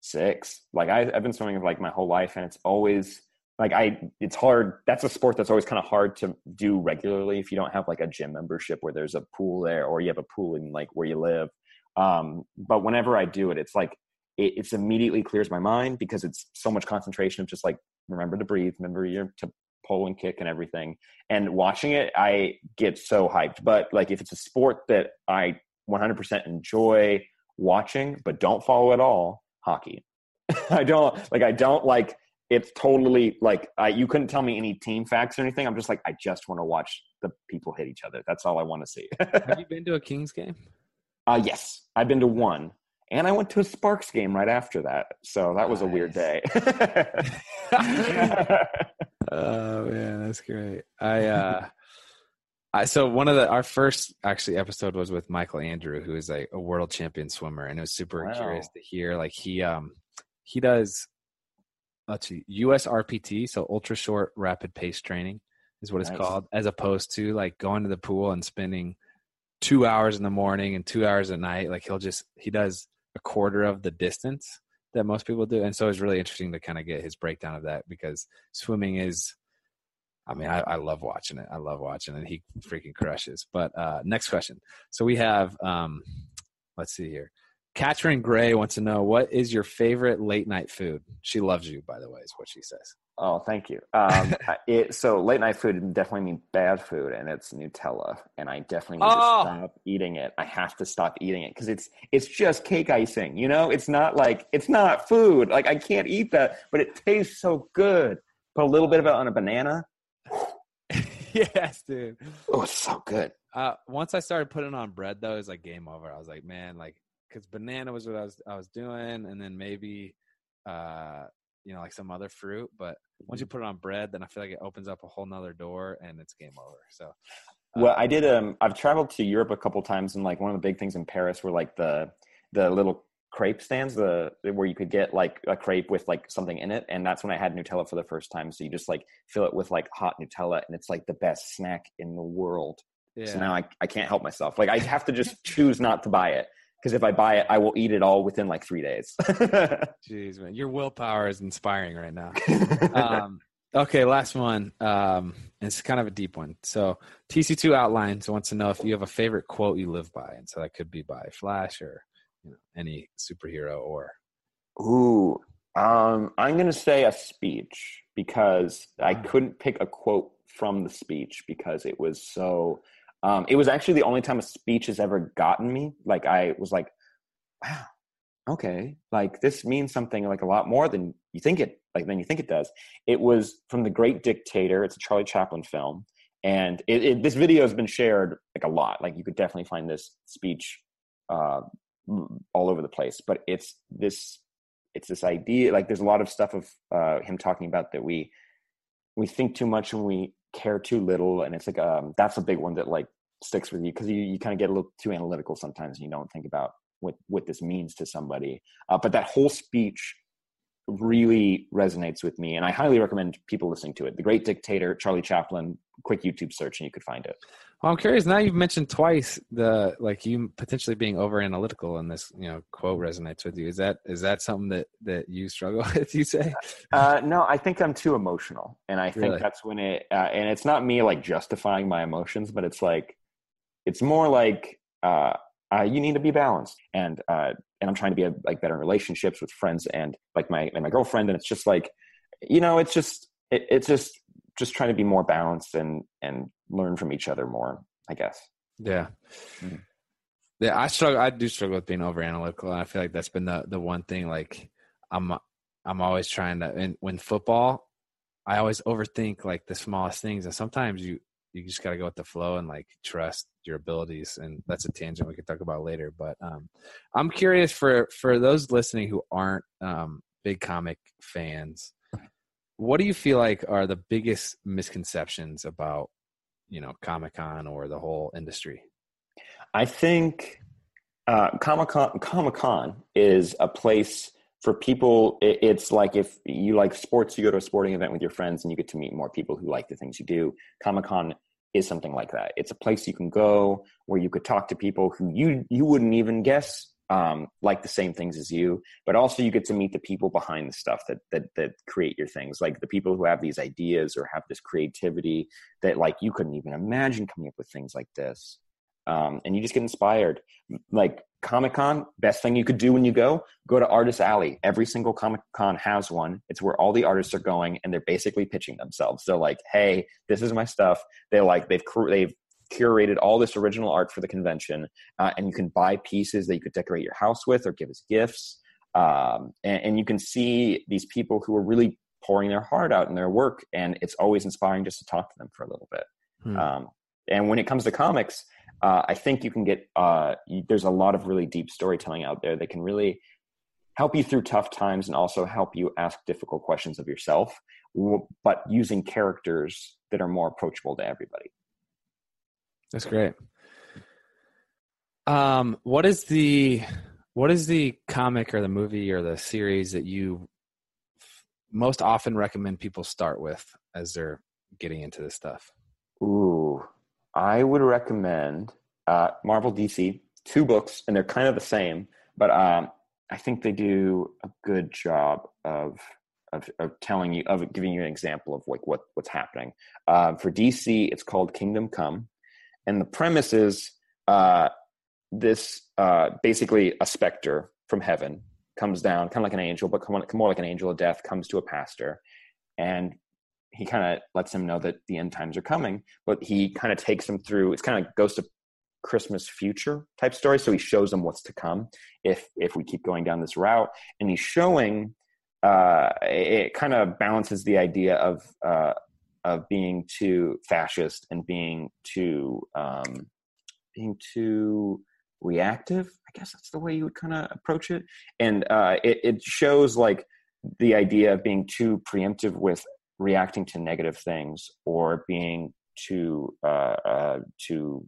six. Like I I've been swimming like my whole life and it's always like I it's hard that's a sport that's always kind of hard to do regularly if you don't have like a gym membership where there's a pool there or you have a pool in like where you live. Um but whenever I do it, it's like it, it's immediately clears my mind because it's so much concentration of just like remember to breathe, remember your to pull and kick and everything. And watching it i get so hyped. But like if it's a sport that i 100% enjoy watching but don't follow at all hockey. I don't like i don't like it's totally like I, you couldn't tell me any team facts or anything. I'm just like i just want to watch the people hit each other. That's all i want to see. Have you been to a Kings game? uh yes. I've been to one and i went to a sparks game right after that so that was a weird day Oh man, that's great. I uh I so one of the our first actually episode was with Michael Andrew, who is a, a world champion swimmer, and it was super Wow. curious to hear like he um he does let's see US RPT, so ultra short rapid pace training is what it's called, as opposed to like going to the pool and spending two hours in the morning and two hours at night. Like he'll just he does a quarter of the distance that most people do. And so it's really interesting to kind of get his breakdown of that because swimming is I mean, I, I love watching it. I love watching it. He freaking crushes. But uh next question. So we have um let's see here. Katrin Gray wants to know what is your favorite late night food? She loves you, by the way, is what she says. Oh, thank you. Um, it, so late night food definitely means bad food, and it's Nutella, and I definitely need Oh. to stop eating it. I have to stop eating it because it's it's just cake icing. You know, it's not like it's not food. Like I can't eat that, but it tastes so good. Put a little bit of it on a banana. yes, dude. Oh, it's so good. Uh, once I started putting on bread, though, it was like game over. I was like, man, like, because banana was what I was I was doing, and then maybe, uh, you know, like some other fruit. But once you put it on bread, then I feel like it opens up a whole nother door, and it's game over. So, uh, Well, I did. Um, I've traveled to Europe a couple times, and like one of the big things in Paris were like the the little crepe stands, the where you could get like a crepe with like something in it, and that's when I had Nutella for the first time. So you just like fill it with like hot Nutella, and it's like the best snack in the world. Yeah. So now I I can't help myself. Like I have to just choose not to buy it because if I buy it, I will eat it all within like three days. Jeez, man, your willpower is inspiring right now. um, okay, last one. Um, it's kind of a deep one. So TC2 outlines wants to know if you have a favorite quote you live by, and so that could be by Flash or you know, any superhero or. Ooh, um, I'm gonna say a speech because I couldn't pick a quote from the speech because it was so um, it was actually the only time a speech has ever gotten me. Like I was like, wow, okay, like this means something like a lot more than you think it like than you think it does. It was from The Great Dictator. It's a Charlie Chaplin film, and it, it, this video has been shared like a lot. Like you could definitely find this speech uh, all over the place. But it's this it's this idea. Like there's a lot of stuff of uh, him talking about that we we think too much and we care too little and it's like um that's a big one that like sticks with you because you, you kind of get a little too analytical sometimes and you don't think about what what this means to somebody. Uh, but that whole speech really resonates with me and i highly recommend people listening to it. The great dictator charlie chaplin quick youtube search and you could find it. Well, i'm curious now you've mentioned twice the like you potentially being over analytical and this you know quote resonates with you. Is that is that something that that you struggle with you say? Uh, no i think i'm too emotional and i think really? that's when it uh, and it's not me like justifying my emotions but it's like it's more like uh, uh, you need to be balanced and uh, and i'm trying to be a, like better in relationships with friends and like my and my girlfriend and it's just like you know it's just it, it's just just trying to be more balanced and and learn from each other more i guess yeah mm-hmm. yeah i struggle i do struggle with being over analytical and i feel like that's been the the one thing like i'm i'm always trying to and when football i always overthink like the smallest things and sometimes you you just got to go with the flow and like trust your abilities and that's a tangent we can talk about later but um, i'm curious for for those listening who aren't um, big comic fans what do you feel like are the biggest misconceptions about you know comic-con or the whole industry? I think uh, comic-con comic-con is a place for people it's like if you like sports you go to a sporting event with your friends and you get to meet more people who like the things you do. Comic-con is something like that. It's a place you can go where you could talk to people who you you wouldn't even guess um, like the same things as you, but also you get to meet the people behind the stuff that that that create your things, like the people who have these ideas or have this creativity that like you couldn't even imagine coming up with things like this um, and you just get inspired. Like Comic Con, best thing you could do when you go, go to Artist Alley. Every single Comic Con has one. It's where all the artists are going, and they're basically pitching themselves. They're like, "Hey, this is my stuff." They're like, they've they've curated all this original art for the convention, uh, and you can buy pieces that you could decorate your house with or give as gifts. Um, and, and you can see these people who are really pouring their heart out in their work, and it's always inspiring just to talk to them for a little bit. Hmm. Um, and when it comes to comics, uh, I think you can get uh, you, there's a lot of really deep storytelling out there that can really help you through tough times and also help you ask difficult questions of yourself, but using characters that are more approachable to everybody. That's great. Um, what is the what is the comic or the movie or the series that you most often recommend people start with as they're getting into this stuff? Ooh, I would recommend uh, Marvel DC two books, and they're kind of the same, but um, I think they do a good job of, of, of telling you of giving you an example of like what what's happening. Uh, for DC, it's called Kingdom Come, and the premise is uh, this uh, basically a specter from heaven comes down, kind of like an angel, but more like an angel of death, comes to a pastor, and he kind of lets him know that the end times are coming, but he kind of takes him through. It's kind of goes to Christmas future type story. So he shows them what's to come if if we keep going down this route, and he's showing. Uh, it kind of balances the idea of uh, of being too fascist and being too um, being too reactive. I guess that's the way you would kind of approach it, and uh, it, it shows like the idea of being too preemptive with reacting to negative things or being too uh, uh, too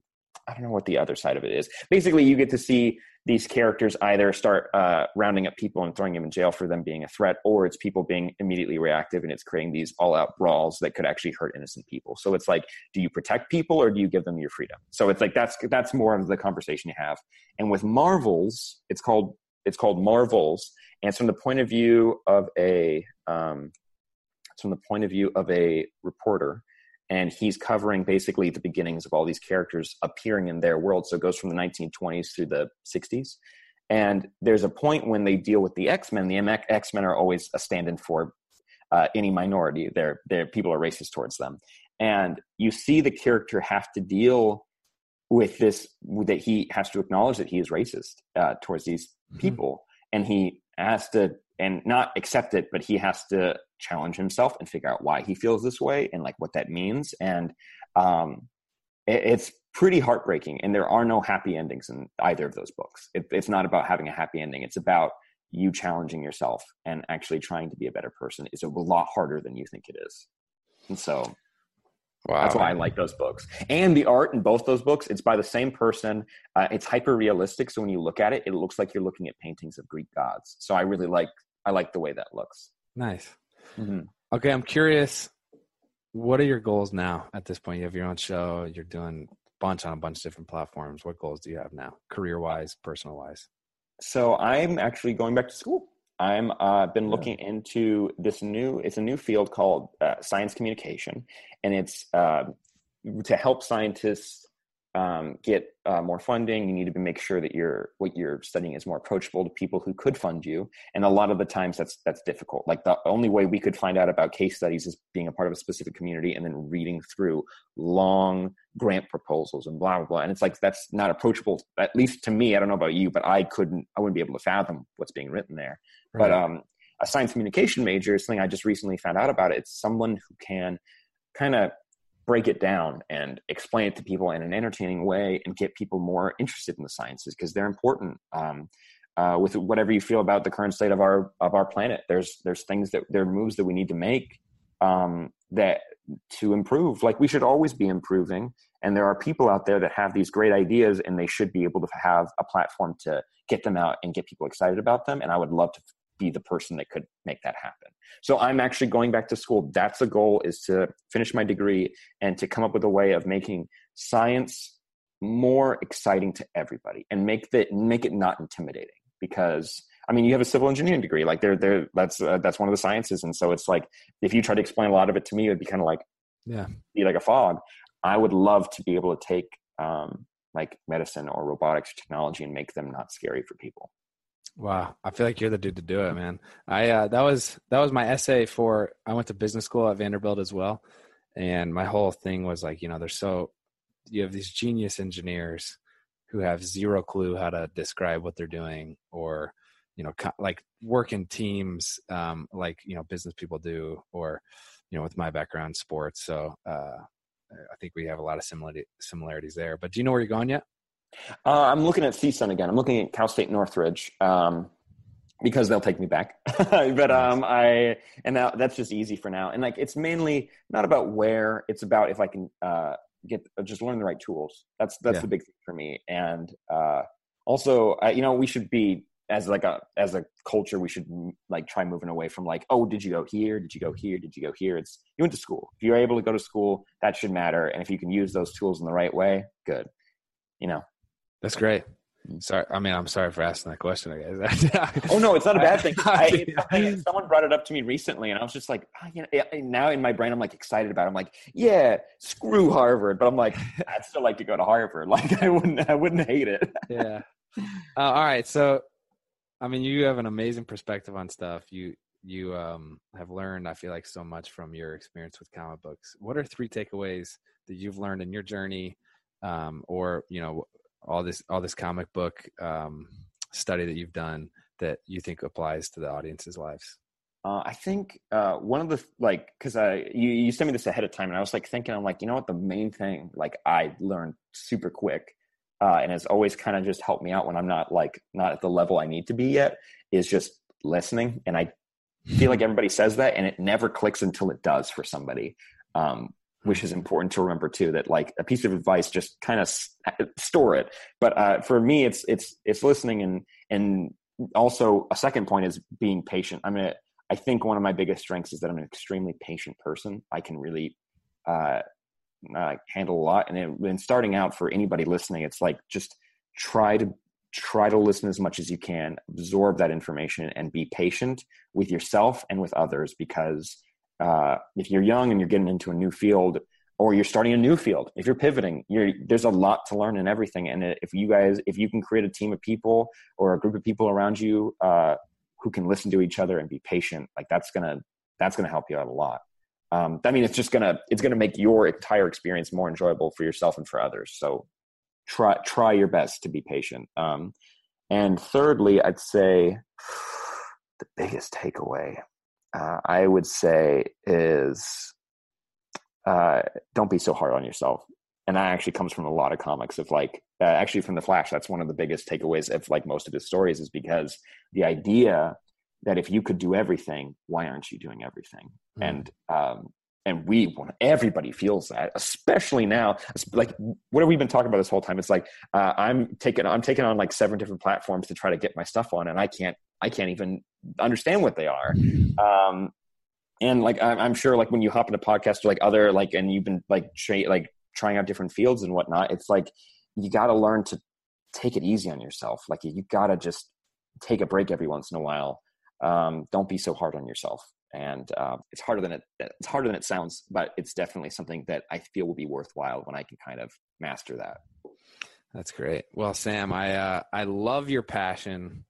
I don't know what the other side of it is. Basically, you get to see these characters either start uh, rounding up people and throwing them in jail for them being a threat, or it's people being immediately reactive and it's creating these all out brawls that could actually hurt innocent people. So it's like, do you protect people or do you give them your freedom? So it's like that's that's more of the conversation you have. And with Marvels, it's called it's called Marvels, and it's from the point of view of a um, from the point of view of a reporter and he's covering basically the beginnings of all these characters appearing in their world. So it goes from the 1920s through the 60s. And there's a point when they deal with the X Men. The X Men are always a stand-in for uh, any minority. They're, they're people are racist towards them, and you see the character have to deal with this that he has to acknowledge that he is racist uh, towards these mm-hmm. people, and he has to and not accept it, but he has to challenge himself and figure out why he feels this way and like what that means. And um, it, it's pretty heartbreaking. And there are no happy endings in either of those books. It, it's not about having a happy ending. It's about you challenging yourself and actually trying to be a better person is a lot harder than you think it is. And so Wow. That's why I like those books. And the art in both those books, it's by the same person. Uh, it's hyper realistic. So when you look at it, it looks like you're looking at paintings of Greek gods. So I really like I like the way that looks. Nice. Mm-hmm. Okay, I'm curious. What are your goals now at this point? You have your own show. You're doing a bunch on a bunch of different platforms. What goals do you have now, career wise, personal wise? So I'm actually going back to school. I'm uh, been looking yeah. into this new. It's a new field called uh, science communication, and it's uh, to help scientists um, get uh, more funding, you need to make sure that your what you're studying is more approachable to people who could fund you. And a lot of the times, that's that's difficult. Like the only way we could find out about case studies is being a part of a specific community and then reading through long grant proposals and blah blah blah. And it's like that's not approachable. At least to me, I don't know about you, but I couldn't. I wouldn't be able to fathom what's being written there. Right. But um, a science communication major is something I just recently found out about. It's someone who can kind of break it down and explain it to people in an entertaining way and get people more interested in the sciences because they're important. Um, uh, with whatever you feel about the current state of our of our planet, there's there's things that there are moves that we need to make um, that to improve. Like we should always be improving, and there are people out there that have these great ideas, and they should be able to have a platform to get them out and get people excited about them. And I would love to be the person that could make that happen. So I'm actually going back to school. That's the goal is to finish my degree and to come up with a way of making science more exciting to everybody and make that make it not intimidating because I mean, you have a civil engineering degree, like there, there. That's uh, that's one of the sciences, and so it's like if you try to explain a lot of it to me, it'd be kind of like, yeah, be like a fog. I would love to be able to take um, like medicine or robotics or technology and make them not scary for people. Wow, I feel like you're the dude to do it, man. I uh, that was that was my essay for. I went to business school at Vanderbilt as well, and my whole thing was like, you know, there's so you have these genius engineers who have zero clue how to describe what they're doing, or you know, like work in teams, um, like you know, business people do, or you know, with my background, sports. So uh, I think we have a lot of similarity similarities there. But do you know where you're going yet? Uh, I'm looking at CSUN again. I'm looking at Cal State Northridge um, because they'll take me back. but um, I and now that's just easy for now. And like it's mainly not about where; it's about if I can uh, get uh, just learn the right tools. That's that's yeah. the big thing for me. And uh, also, uh, you know, we should be as like a as a culture we should like try moving away from like oh did you go here did you go here did you go here it's you went to school if you're able to go to school that should matter and if you can use those tools in the right way good you know that's great. Sorry, I mean, I'm sorry for asking that question. I guess. oh no, it's not a bad thing. I, someone brought it up to me recently, and I was just like, oh, you know, now in my brain, I'm like excited about. it. I'm like, yeah, screw Harvard, but I'm like, I'd still like to go to Harvard. Like, I wouldn't, I wouldn't hate it. yeah. Uh, all right, so, I mean, you have an amazing perspective on stuff. You you um, have learned, I feel like, so much from your experience with comic books. What are three takeaways that you've learned in your journey, um, or you know, all this all this comic book um, study that you've done that you think applies to the audience's lives? Uh, I think uh, one of the like because I you, you sent me this ahead of time and I was like thinking I'm like you know what the main thing like I learned super quick uh, and has always kind of just helped me out when I'm not like not at the level I need to be yet is just listening and I feel like everybody says that and it never clicks until it does for somebody. Um, which is important to remember too. That like a piece of advice, just kind of store it. But uh, for me, it's it's it's listening and and also a second point is being patient. I mean, I think one of my biggest strengths is that I'm an extremely patient person. I can really uh, uh, handle a lot. And it, when starting out for anybody listening, it's like just try to try to listen as much as you can, absorb that information, and be patient with yourself and with others. Because uh, if you're young and you're getting into a new field, or you're starting a new field, if you're pivoting, you're, there's a lot to learn in everything. And if you guys, if you can create a team of people or a group of people around you uh, who can listen to each other and be patient, like that's gonna that's gonna help you out a lot. Um, I mean, it's just gonna it's gonna make your entire experience more enjoyable for yourself and for others. So try try your best to be patient. Um, and thirdly, I'd say the biggest takeaway uh, I would say is uh, don't be so hard on yourself. And that actually comes from a lot of comics of like uh, actually from the Flash. That's one of the biggest takeaways of like most of his stories is because the idea that if you could do everything, why aren't you doing everything? Mm. And um, and we want everybody feels that especially now like what have we been talking about this whole time it's like uh, i'm taking i'm taking on like seven different platforms to try to get my stuff on and i can't i can't even understand what they are. Um and like i'm, sure like when you hop into podcast or like other like and you've been like tra- like trying out different fields and whatnot it's like you got to learn to take it easy on yourself. Like you, you got to just take a break every once in a while. Um, don't be so hard on yourself and uh, it's harder than it it's harder than it sounds but it's definitely something that i feel will be worthwhile when i can kind of master that. That's great. Well sam i uh, i love your passion.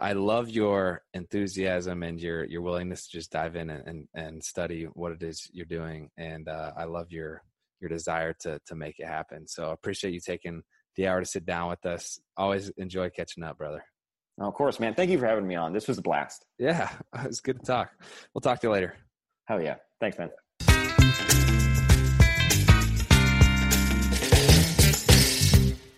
I love your enthusiasm and your your willingness to just dive in and and, and study what it is you're doing and uh, i love your your desire to to make it happen. So i appreciate you taking the hour to sit down with us. Always enjoy catching up brother Of course, man. Thank you for having me on. This was a blast. Yeah, it was good to talk. We'll talk to you later. Hell yeah. Thanks, man.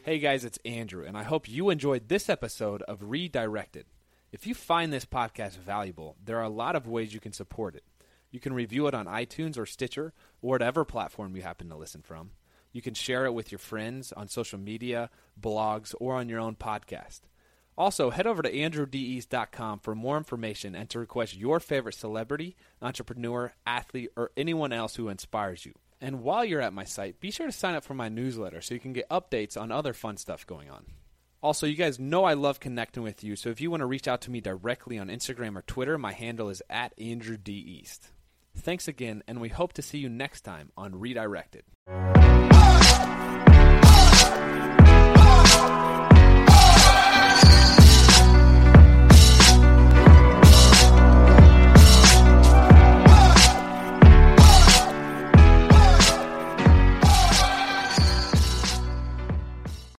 Hey guys, it's Andrew, and I hope you enjoyed this episode of Redirected. If you find this podcast valuable, there are a lot of ways you can support it. You can review it on iTunes or Stitcher or whatever platform you happen to listen from. You can share it with your friends on social media, blogs, or on your own podcast. Also, head over to andrewdeast.com for more information and to request your favorite celebrity, entrepreneur, athlete, or anyone else who inspires you. And while you're at my site, be sure to sign up for my newsletter so you can get updates on other fun stuff going on. Also, you guys know I love connecting with you, so if you want to reach out to me directly on Instagram or Twitter, my handle is at Andrew. Thanks again, and we hope to see you next time on Redirected.